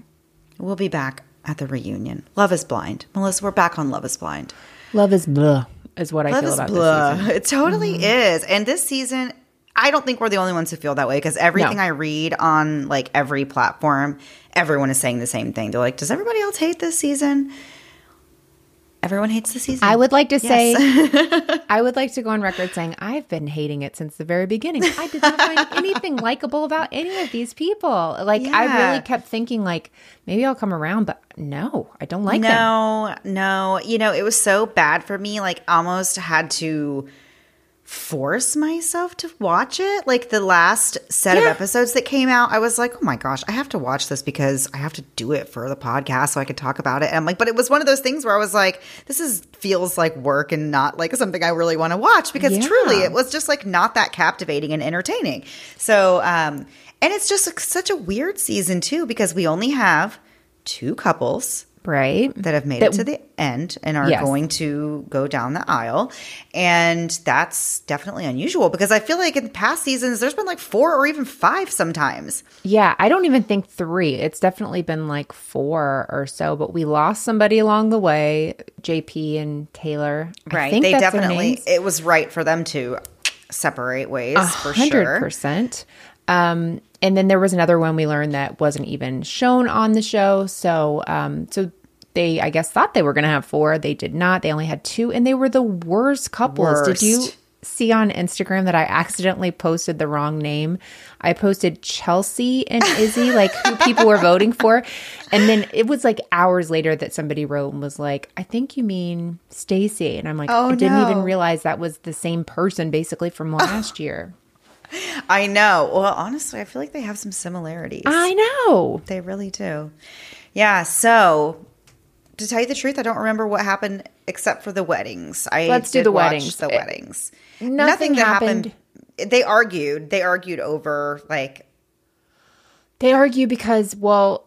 Speaker 1: We'll be back at the reunion. Love is Blind. Melissa, we're back on Love is Blind.
Speaker 2: Love is blah, is what I Love feel about blah. this season.
Speaker 1: It totally mm-hmm. is. And this season, I don't think we're the only ones who feel that way because everything no. I read on like every platform everyone is saying the same thing. They're like, does everybody else hate this season? Everyone hates the season.
Speaker 2: I would like to say. I would like to go on record saying I've been hating it since the very beginning. I did not find anything likable about any of these people. Like yeah. I really kept thinking, like maybe I'll come around, but no, I don't like
Speaker 1: no,
Speaker 2: them.
Speaker 1: No, no. You know, it was so bad for me. Like almost had to force myself to watch it. Like the last set of episodes that came out, I was like, oh my gosh, I have to watch this because I have to do it for the podcast so I could talk about it. And I'm like, but it was one of those things where I was like, this is feels like work and not like something I really want to watch because
Speaker 2: Yeah.
Speaker 1: truly it was just like not that captivating and entertaining. So, um, and it's just like, such a weird season too because we only have two couples
Speaker 2: Right.
Speaker 1: that have made
Speaker 2: That-
Speaker 1: it to the end and are
Speaker 2: Yes.
Speaker 1: going to go down the aisle. And that's definitely unusual because I feel like in past seasons, there's been like four or even five sometimes.
Speaker 2: Yeah, I don't even think three. It's definitely been like four or so, but we lost somebody along the way, JP and Taylor. Think
Speaker 1: They definitely, it was right for them to separate ways for
Speaker 2: hundred
Speaker 1: sure.
Speaker 2: percent. Um, and then there was another one we learned that wasn't even shown on the show. So, um, so they, I guess, thought they were going to have four. They did not. They only had two, and they were the worst couples. Did you see on Instagram that I accidentally posted the wrong name? I posted Chelsea and Izzy, like who people were voting for, and then it was like hours later that somebody wrote and was like, "I think you mean Stacy," and I'm like,
Speaker 1: Oh,
Speaker 2: I didn't even realize that was the same person, basically from last year.
Speaker 1: I know. Well, honestly, I feel like they have some similarities.
Speaker 2: I know.
Speaker 1: They really do. Yeah. So, to tell you the truth, I don't remember what happened except for the weddings. I
Speaker 2: Let's do the weddings.
Speaker 1: The
Speaker 2: It-
Speaker 1: weddings.
Speaker 2: nothing happened.
Speaker 1: They argued. They argued over like
Speaker 2: They argue because, well,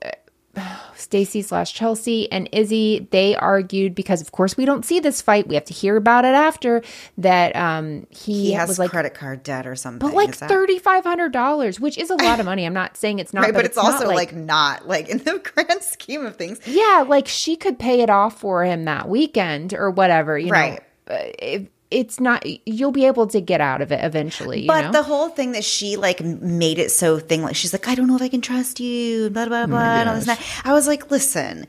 Speaker 2: Stacy slash Chelsea and Izzy, they argued because, of course, we don't see this fight. We have to hear about it after that. Um, he,
Speaker 1: he has
Speaker 2: was like,
Speaker 1: credit card debt or something.
Speaker 2: but like thirty five hundred dollars, which is a lot of money. I'm not saying it's not,
Speaker 1: Right, but, it's,
Speaker 2: not
Speaker 1: also like, not like in the grand scheme of things.
Speaker 2: yeah, like she could pay it off for him that weekend or whatever. You
Speaker 1: Right.
Speaker 2: know, it, it's not. You'll be able to get out of it eventually. You
Speaker 1: But
Speaker 2: know?
Speaker 1: the whole thing that she like made it so thing like she's like I don't know if I can trust you blah blah blah and all this and that. I was like listen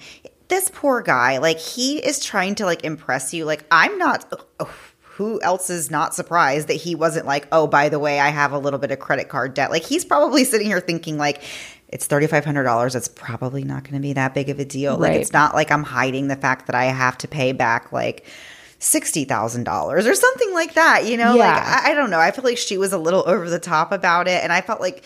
Speaker 1: this poor guy like he is trying to like impress you like I'm not oh, who else is not surprised that he wasn't like oh by the way I have a little bit of credit card debt like he's probably sitting here thinking like it's $3500 it's probably not going to be that big of a deal like it's not like I'm hiding the fact that I have to pay back like sixty thousand dollars or something like that. You know,
Speaker 2: Yeah.
Speaker 1: like I, I don't know. I feel like she was a little over the top about it, and I felt like,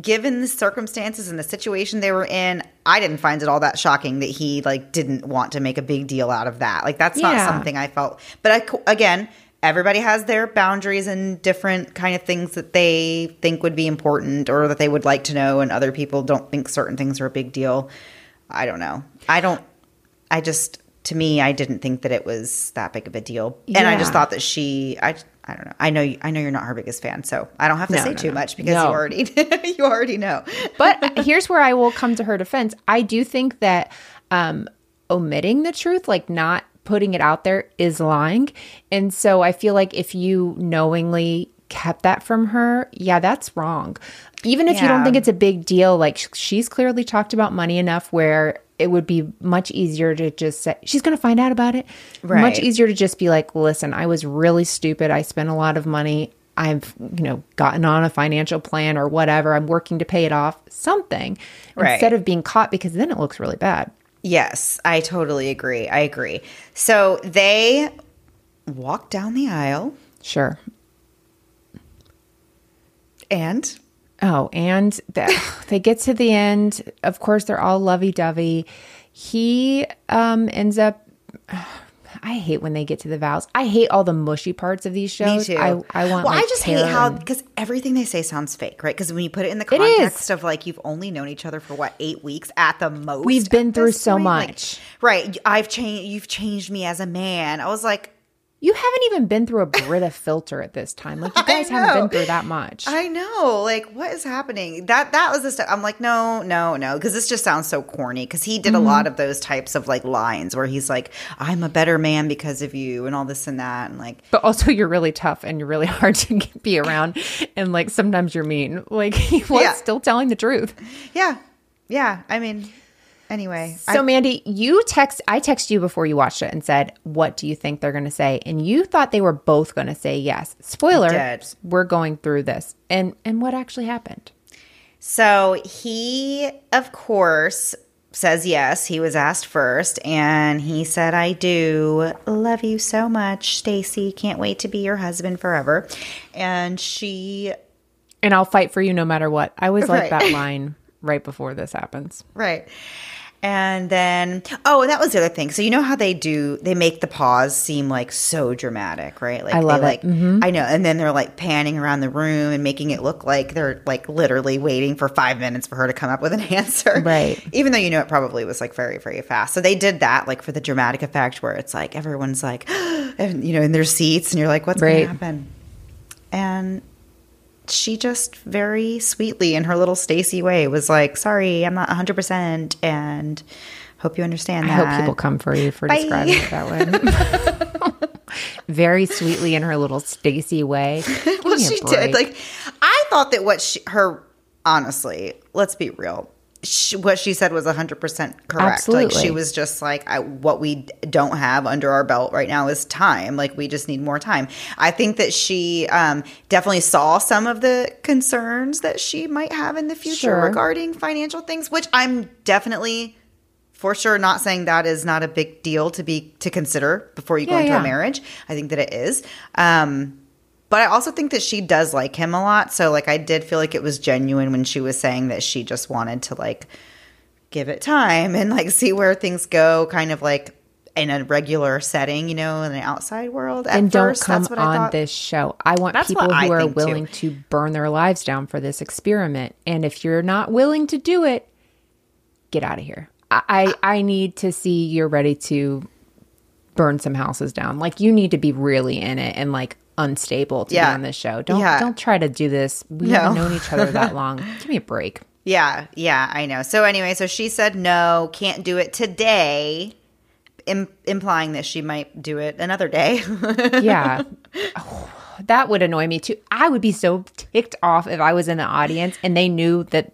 Speaker 1: given the circumstances and the situation they were in, I didn't find it all that shocking that he like didn't want to make a big deal out of that. Like that's
Speaker 2: Yeah.
Speaker 1: not something I felt. But I, again. Everybody has their boundaries and different kind of things that they think would be important or that they would like to know, and other people don't think certain things are a big deal. I don't know. I don't. I just, to me, I didn't think that it was that big of a deal, and I just thought that she, I, I don't know. I know, you- I know you're not her biggest fan, so I don't have to
Speaker 2: No,
Speaker 1: say
Speaker 2: no,
Speaker 1: too
Speaker 2: no.
Speaker 1: much because you already, you already know.
Speaker 2: but here's where I will come to her defense. I do think that um, omitting the truth, like not putting it out there, is lying. And so I feel like if you knowingly kept that from her, yeah, that's wrong. Even if you don't think it's a big deal, like she's clearly talked about money enough where it would be much easier to just say she's going to find out about it. Much easier to just be like, "Listen, I was really stupid. I spent a lot of money. I've, you know, gotten on a financial plan or whatever. I'm working to pay it off." Something
Speaker 1: Right.
Speaker 2: instead of being caught because then it looks really bad.
Speaker 1: Yes, I totally agree. I agree. So they walk down the aisle,
Speaker 2: Sure.
Speaker 1: and
Speaker 2: Oh, and the, they get to the end. Of course, they're all lovey dovey. He um, ends up. I hate when they get to the vows. I hate all the mushy parts of these shows.
Speaker 1: me too.
Speaker 2: I, I want.
Speaker 1: Well, I
Speaker 2: like,
Speaker 1: just hate how because everything they say sounds fake, right? Because when you put it in the context of like you've only known each other for what eight weeks at the most,
Speaker 2: We've been through so
Speaker 1: point? Like,
Speaker 2: much.
Speaker 1: right? I've changed. You've changed me as a man. I was like,
Speaker 2: you haven't even been through a Brita filter at this time. Like you guys haven't been through that much.
Speaker 1: I know, like what is happening? That that was the stuff. I'm like, no, no, no, because this just sounds so corny. Because he did
Speaker 2: Mm-hmm.
Speaker 1: a lot of those types of like lines where he's like, "I'm a better man because of you," and all this and that, and like,
Speaker 2: but also, you're really tough and you're really hard to be around. And like sometimes you're mean. Like he was
Speaker 1: Yeah.
Speaker 2: still telling the truth.
Speaker 1: yeah, yeah. I mean, anyway,
Speaker 2: So Mandy, you text I texted you before you watched it and said, "What do you think they're going to say?" And you thought they were both going to say yes. Spoiler. We're going through this, and and what actually happened?
Speaker 1: So he, of course, says yes. He was asked first, and he said, "I do love you so much, Stacy. Can't wait to be your husband forever." And she,
Speaker 2: And I'll fight for you no matter what. I always like that line right before this happens.
Speaker 1: right. And then, oh, and that was the other thing. So you know how they do? They make the pause seem like so dramatic, right? Like
Speaker 2: I love
Speaker 1: they
Speaker 2: it. Mm-hmm.
Speaker 1: I know. And then they're like panning around the room and making it look like they're like literally waiting for five minutes for her to come up with an answer,
Speaker 2: Right.
Speaker 1: Even though you know it probably was like very, very fast. So they did that like for the dramatic effect, where it's like everyone's like, and, you know, in their seats, and you're like, what's going to happen? And she just very sweetly in her little Stacy way was like, "Sorry, I'm not 100% and hope you understand that."
Speaker 2: I hope people come for you for
Speaker 1: Bye.
Speaker 2: describing it that way. Very sweetly in her little Stacy way.
Speaker 1: Well, she
Speaker 2: break.
Speaker 1: did. Like I thought that what she her honestly, let's be real. She, what she said was 100% correct. Like she was just like I, what we don't have under our belt right now is time. Like we just need more time. I think that she um, definitely saw some of the concerns that she might have in the future
Speaker 2: Sure.
Speaker 1: regarding financial things, which I'm definitely for sure not saying that is not a big deal to be to consider before you go into
Speaker 2: yeah.
Speaker 1: a marriage. I think that it is. Um, but I also think that she does like him a lot. So like I did feel like it was genuine when she was saying that she just wanted to like give it time and like see where things go, kind of like in a regular setting, you know, in the outside world.
Speaker 2: And don't
Speaker 1: first,
Speaker 2: come
Speaker 1: that's what I
Speaker 2: on
Speaker 1: thought.
Speaker 2: this show. I want
Speaker 1: That's
Speaker 2: people
Speaker 1: what I
Speaker 2: who are
Speaker 1: think, too.
Speaker 2: willing to burn their lives down for this experiment. And if you're not willing to do it, get out of here. I, I I need to see you're ready to burn some houses down. Like you need to be really in it and like unstable to
Speaker 1: Yeah.
Speaker 2: be on this show. Don't
Speaker 1: Yeah.
Speaker 2: don't try to do this. We
Speaker 1: No.
Speaker 2: haven't known each other that long. Give me a break.
Speaker 1: Yeah, yeah, I know. So anyway, so she said no, can't do it today, Im- implying that she might do it another day.
Speaker 2: Yeah. Oh, that would annoy me too. I would be so ticked off if I was in the audience and they knew that,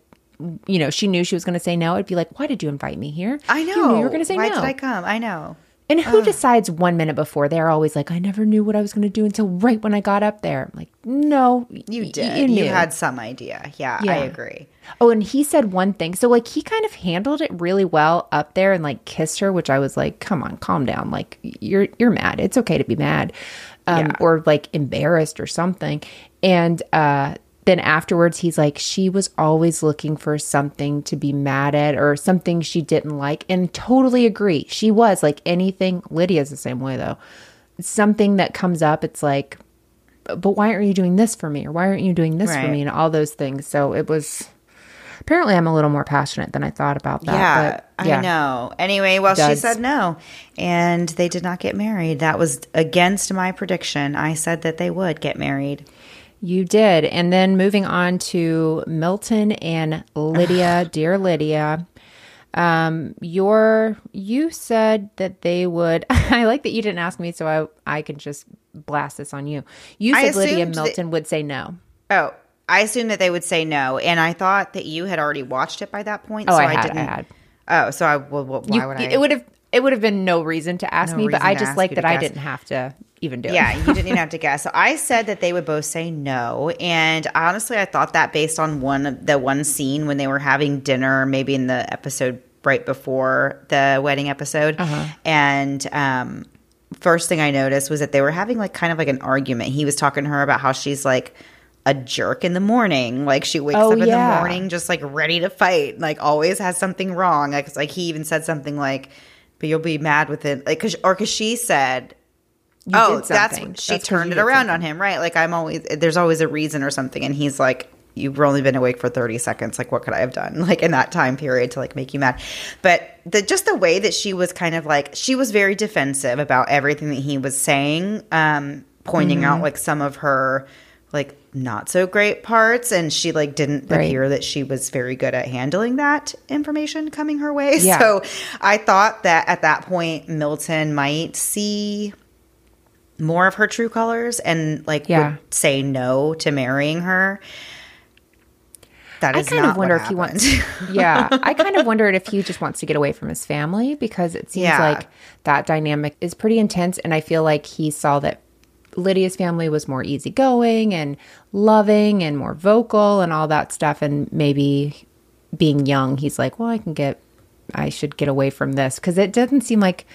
Speaker 2: you know, she knew she was going to say no. I'd be like, why did you invite me here?
Speaker 1: I know.
Speaker 2: You you were going to say
Speaker 1: Why
Speaker 2: no.
Speaker 1: did I come? I know.
Speaker 2: And who decides one minute before? They're always like, I never knew what I was going to do until right when I got up there. I'm like, no,
Speaker 1: You did. You,
Speaker 2: knew.
Speaker 1: had some idea. Yeah, I agree.
Speaker 2: Oh, and he said one thing. So like he kind of handled it really well up there and like kissed her, which I was like, "Come on, calm down. Like you're you're mad. It's okay to be mad." Um
Speaker 1: Yeah.
Speaker 2: or like embarrassed or something. And uh then afterwards he's like she was always looking for something to be mad at or something she didn't like and totally agree. She was like anything Lydia's the same way though. Something that comes up it's like but why aren't you doing this for me or why aren't you doing this for me and all those things so it was apparently i'm a little more passionate than i thought about that
Speaker 1: Yeah,
Speaker 2: but yeah
Speaker 1: I know. Anyway, well, she said no, and they did not get married. That was against my prediction. I said that they would get married.
Speaker 2: You did and then moving on to milton and lydia dear lydia um your you said that they would i like that you didn't ask me so i i could just blast this on you you said lydia
Speaker 1: assumed that-
Speaker 2: milton would say no
Speaker 1: Oh, I assumed that they would say no, and I thought that you had already watched it by that point.
Speaker 2: Oh,
Speaker 1: so
Speaker 2: I had, I
Speaker 1: didn't.
Speaker 2: had.
Speaker 1: Oh, so I well, well why
Speaker 2: You-
Speaker 1: would I?
Speaker 2: it would have it would have been no reason to ask
Speaker 1: No
Speaker 2: me but i just like that i didn't have to even do
Speaker 1: Yeah,
Speaker 2: it Yeah,
Speaker 1: you didn't even have to guess. So I said that they would both say no, and honestly, I thought that based on one of the one scene when they were having dinner, maybe in the episode right before the wedding episode,
Speaker 2: Uh-huh.
Speaker 1: and um, first thing I noticed was that they were having like kind of like an argument. He was talking to her about how she's like a jerk in the morning, like she wakes
Speaker 2: Oh,
Speaker 1: up in
Speaker 2: yeah.
Speaker 1: the morning just like ready to fight, like always has something wrong. Like, it's like he even said something like. But you'll be mad with it, like, cause, or cause she said,
Speaker 2: You
Speaker 1: oh,
Speaker 2: did
Speaker 1: that's she
Speaker 2: That's
Speaker 1: turned it around
Speaker 2: something.
Speaker 1: on him, right? Like I'm always there's always a reason or something, and he's like, "You've only been awake for 30 seconds. Like, what could I have done, like in that time period to like make you mad?" But the just the way that she was kind of like she was very defensive about everything that he was saying, um, pointing
Speaker 2: Mm-hmm.
Speaker 1: out like some of her like not so great parts, and she like didn't
Speaker 2: Right.
Speaker 1: appear that she was very good at handling that information coming her way.
Speaker 2: Yeah.
Speaker 1: So I thought that at that point Milton might see more of her true colors and like
Speaker 2: Yeah.
Speaker 1: would say no to marrying her. That
Speaker 2: I kind
Speaker 1: not
Speaker 2: of wonder if he wants. yeah, I kind of wondered if he just wants to get away from his family because it seems
Speaker 1: Yeah.
Speaker 2: like that dynamic is pretty intense, and I feel like he saw that Lydia's family was more easygoing and loving and more vocal and all that stuff, and maybe being young, he's like, well, I can get I should get away from this because it doesn't seem like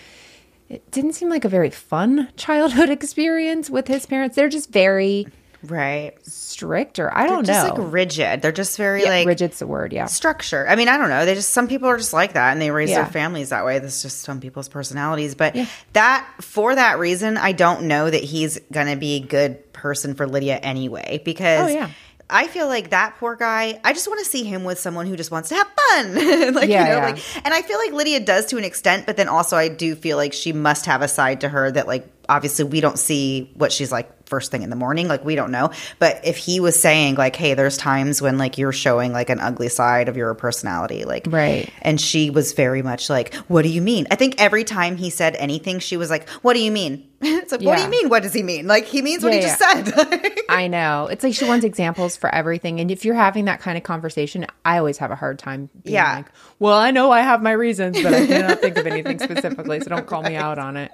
Speaker 2: it didn't seem like a very fun childhood experience with his parents. They're just very
Speaker 1: Right.
Speaker 2: strict, or I don't
Speaker 1: Just
Speaker 2: know.
Speaker 1: like rigid. They're just very
Speaker 2: yeah,
Speaker 1: like
Speaker 2: rigid's the word. Yeah.
Speaker 1: structure. I mean, I don't know. They just some people are just like that and they raise
Speaker 2: Yeah.
Speaker 1: their families that way. That's just some people's personalities. But yeah. that for that reason, I don't know that he's gonna be a good person for Lydia anyway. Because
Speaker 2: Oh, yeah.
Speaker 1: I feel like that poor guy. I just want to see him with someone who just wants to have fun, like
Speaker 2: Yeah,
Speaker 1: you know,
Speaker 2: yeah.
Speaker 1: like. And I feel like Lydia does to an extent, but then also I do feel like she must have a side to her that, like, obviously we don't see what she's like first thing in the morning, like we don't know. But if he was saying like, "Hey, there's times when like you're showing like an ugly side of your personality," like,
Speaker 2: Right.
Speaker 1: and she was very much like, "What do you mean?" I think every time he said anything, she was like, "What do you mean?" it's like, "What do you mean? What does he mean?" Like he means what
Speaker 2: Yeah,
Speaker 1: he just said.
Speaker 2: I know. It's like she wants examples for everything. And if you're having that kind of conversation, I always have a hard time being
Speaker 1: Yeah.
Speaker 2: like, well, I know I have my reasons, but I cannot think of anything specifically. So don't call me out on it.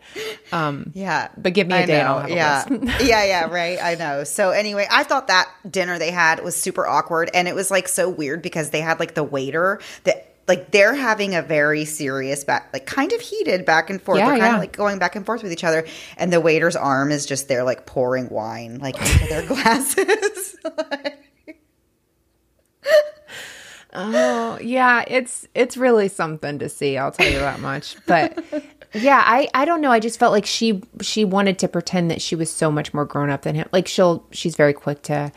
Speaker 1: Um, yeah.
Speaker 2: But give me a day and. I'll have a
Speaker 1: yeah.
Speaker 2: list.
Speaker 1: yeah, yeah, right. I know. So anyway, I thought that dinner they had was super awkward and it was like so weird because they had like the waiter that like they're having a very serious back like kind of heated back and forth.
Speaker 2: Yeah,
Speaker 1: they're kind
Speaker 2: yeah.
Speaker 1: of like going back and forth with each other and the waiter's arm is just there like pouring wine like into their glasses.
Speaker 2: Oh, yeah, it's it's really something to see, I'll tell you that much. But yeah, I I don't know, I just felt like she she wanted to pretend that she was so much more grown up than him. Like she'll she's very quick to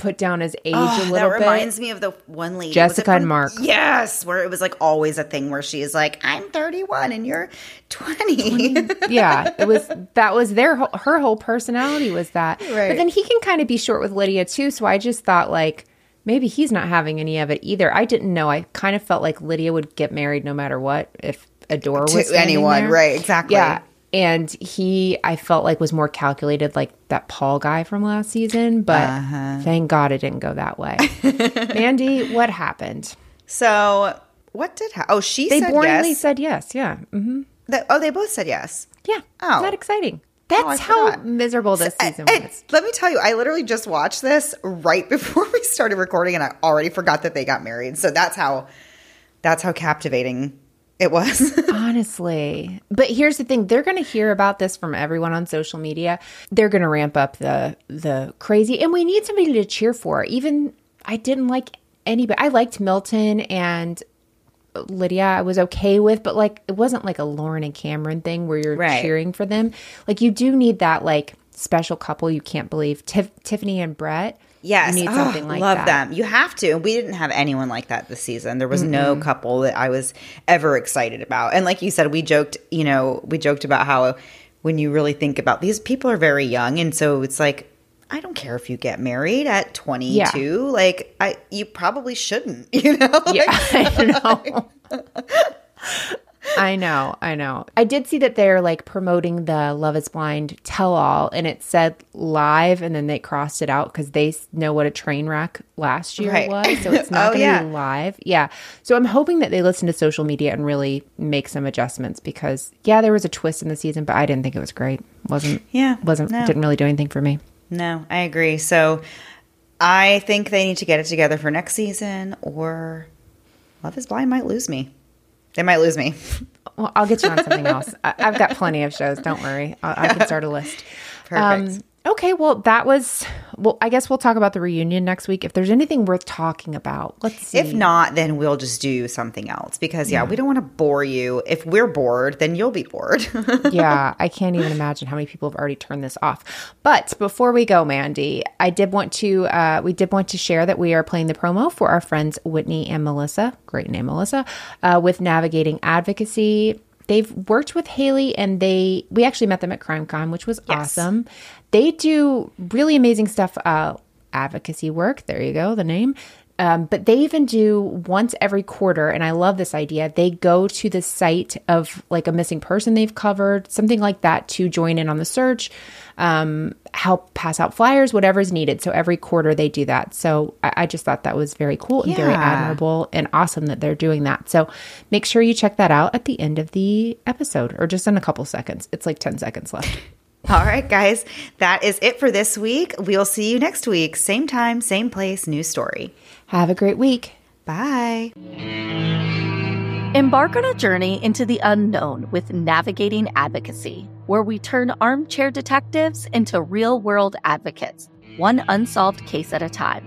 Speaker 2: put down his age a
Speaker 1: that
Speaker 2: little bit.
Speaker 1: It reminds me of the one lady.
Speaker 2: Jessica and Mark.
Speaker 1: Yes, where it was like always a thing where she is like, I'm 31 and you're 20.
Speaker 2: yeah, it was that was their whole, her whole personality was that.
Speaker 1: Right.
Speaker 2: But then he can kind of be short with Lydia too, so I just thought like maybe he's not having any of it either. I didn't know. I kind of felt like Lydia would get married no matter what if a door was
Speaker 1: To anyone,
Speaker 2: there.
Speaker 1: right, exactly.
Speaker 2: Yeah. And he, I felt like was more calculated, like that Paul guy from last season. But
Speaker 1: Uh-huh.
Speaker 2: thank God it didn't go that way. Mandy, what happened?
Speaker 1: So what did ha- oh she
Speaker 2: They
Speaker 1: said
Speaker 2: boringly
Speaker 1: yes.
Speaker 2: said yes. Yeah. hmm
Speaker 1: That- oh, they both said yes.
Speaker 2: Yeah.
Speaker 1: Oh.
Speaker 2: That exciting? That's
Speaker 1: I
Speaker 2: how miserable this
Speaker 1: And-
Speaker 2: season was.
Speaker 1: let me tell you, I literally just watched this right before we started recording, and I already forgot that they got married. So that's how that's how captivating it was.
Speaker 2: Honestly. But here's the thing, they're going to hear about this from everyone on social media. They're going to ramp up the the crazy and we need somebody to cheer for. Even I didn't like anybody. I liked Milton and Lydia I was okay with, but like it wasn't like a Lauren and Cameron thing where you're
Speaker 1: Right.
Speaker 2: cheering for them. Like you do need that like special couple you can't believe. Tif- Tiffany and Brett.
Speaker 1: Yes,
Speaker 2: You need
Speaker 1: Oh,
Speaker 2: something like
Speaker 1: love
Speaker 2: that.
Speaker 1: them. You have to. We didn't have anyone like that this season. There was no couple that I was ever excited about. And like you said, we joked. You know, we joked about how when you really think about these people are very young, and so it's like. I don't care if you get married at 22.
Speaker 2: Yeah.
Speaker 1: Like I you probably shouldn't, you know?
Speaker 2: Yeah, I know. I know, I know. I did see that they're like promoting the Love is Blind tell all, and it said live, and then they crossed it out because they know what a train wreck last year
Speaker 1: Right.
Speaker 2: was. So it's not
Speaker 1: Oh,
Speaker 2: going to
Speaker 1: yeah.
Speaker 2: be live. Yeah. So I'm hoping that they listen to social media and really make some adjustments because, yeah, there was a twist in the season, but I didn't think it was great. Wasn't,
Speaker 1: Yeah,
Speaker 2: wasn't,
Speaker 1: no.
Speaker 2: didn't really do anything for me.
Speaker 1: No, I agree. So I think they need to get it together for next season or Love is Blind might lose me. They might lose me.
Speaker 2: Well, I'll get you on something else. I, I've got plenty of shows. Don't worry. I, I can start a list.
Speaker 1: Perfect.
Speaker 2: Okay. Well, that was. Well, I guess we'll talk about the reunion next week. If there's anything worth talking about, let's see.
Speaker 1: If not, then we'll just do something else because yeah, we don't want to bore you. If we're bored, then you'll be bored.
Speaker 2: yeah, I can't even imagine how many people have already turned this off. But before we go, Mandy, I did want to. Uh, we did want to share that we are playing the promo for our friends Whitney and Melissa. Great name, Melissa. Uh, with navigating advocacy. They've worked with Haley, and they we actually met them at CrimeCon, which was awesome. They do really amazing stuff. Uh, advocacy work. There you go, the name. Um, but they even do once every quarter, and I love this idea. They go to the site of like a missing person they've covered, something like that, to join in on the search, um, help pass out flyers, whatever is needed. So every quarter they do that. So I, I just thought that was very cool and very admirable and awesome that they're doing that. So make sure you check that out at the end of the episode or just in a couple seconds. It's like 10 seconds left.
Speaker 1: All right, guys, that is it for this week. We'll see you next week. Same time, same place, new story.
Speaker 2: Have a great week.
Speaker 1: Bye.
Speaker 5: Embark on a journey into the unknown with Navigating Advocacy, where we turn armchair detectives into real world advocates, one unsolved case at a time.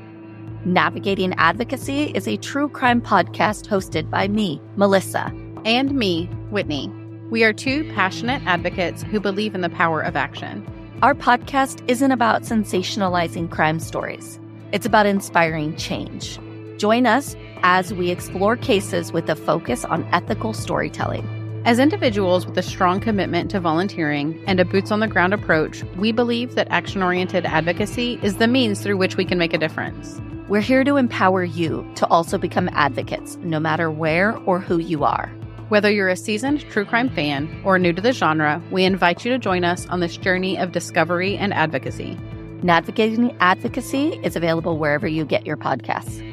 Speaker 5: Navigating Advocacy is a true crime podcast hosted by me, Melissa.
Speaker 6: And me, Whitney. We are two passionate advocates who believe in the power of action.
Speaker 5: Our podcast isn't about sensationalizing crime stories, it's about inspiring change. Join us as we explore cases with a focus on ethical storytelling.
Speaker 6: As individuals with a strong commitment to volunteering and a boots on the ground approach, we believe that action oriented advocacy is the means through which we can make a difference.
Speaker 5: We're here to empower you to also become advocates, no matter where or who you are.
Speaker 6: Whether you're a seasoned true crime fan or new to the genre, we invite you to join us on this journey of discovery and advocacy.
Speaker 5: Navigating Advocacy is available wherever you get your podcasts.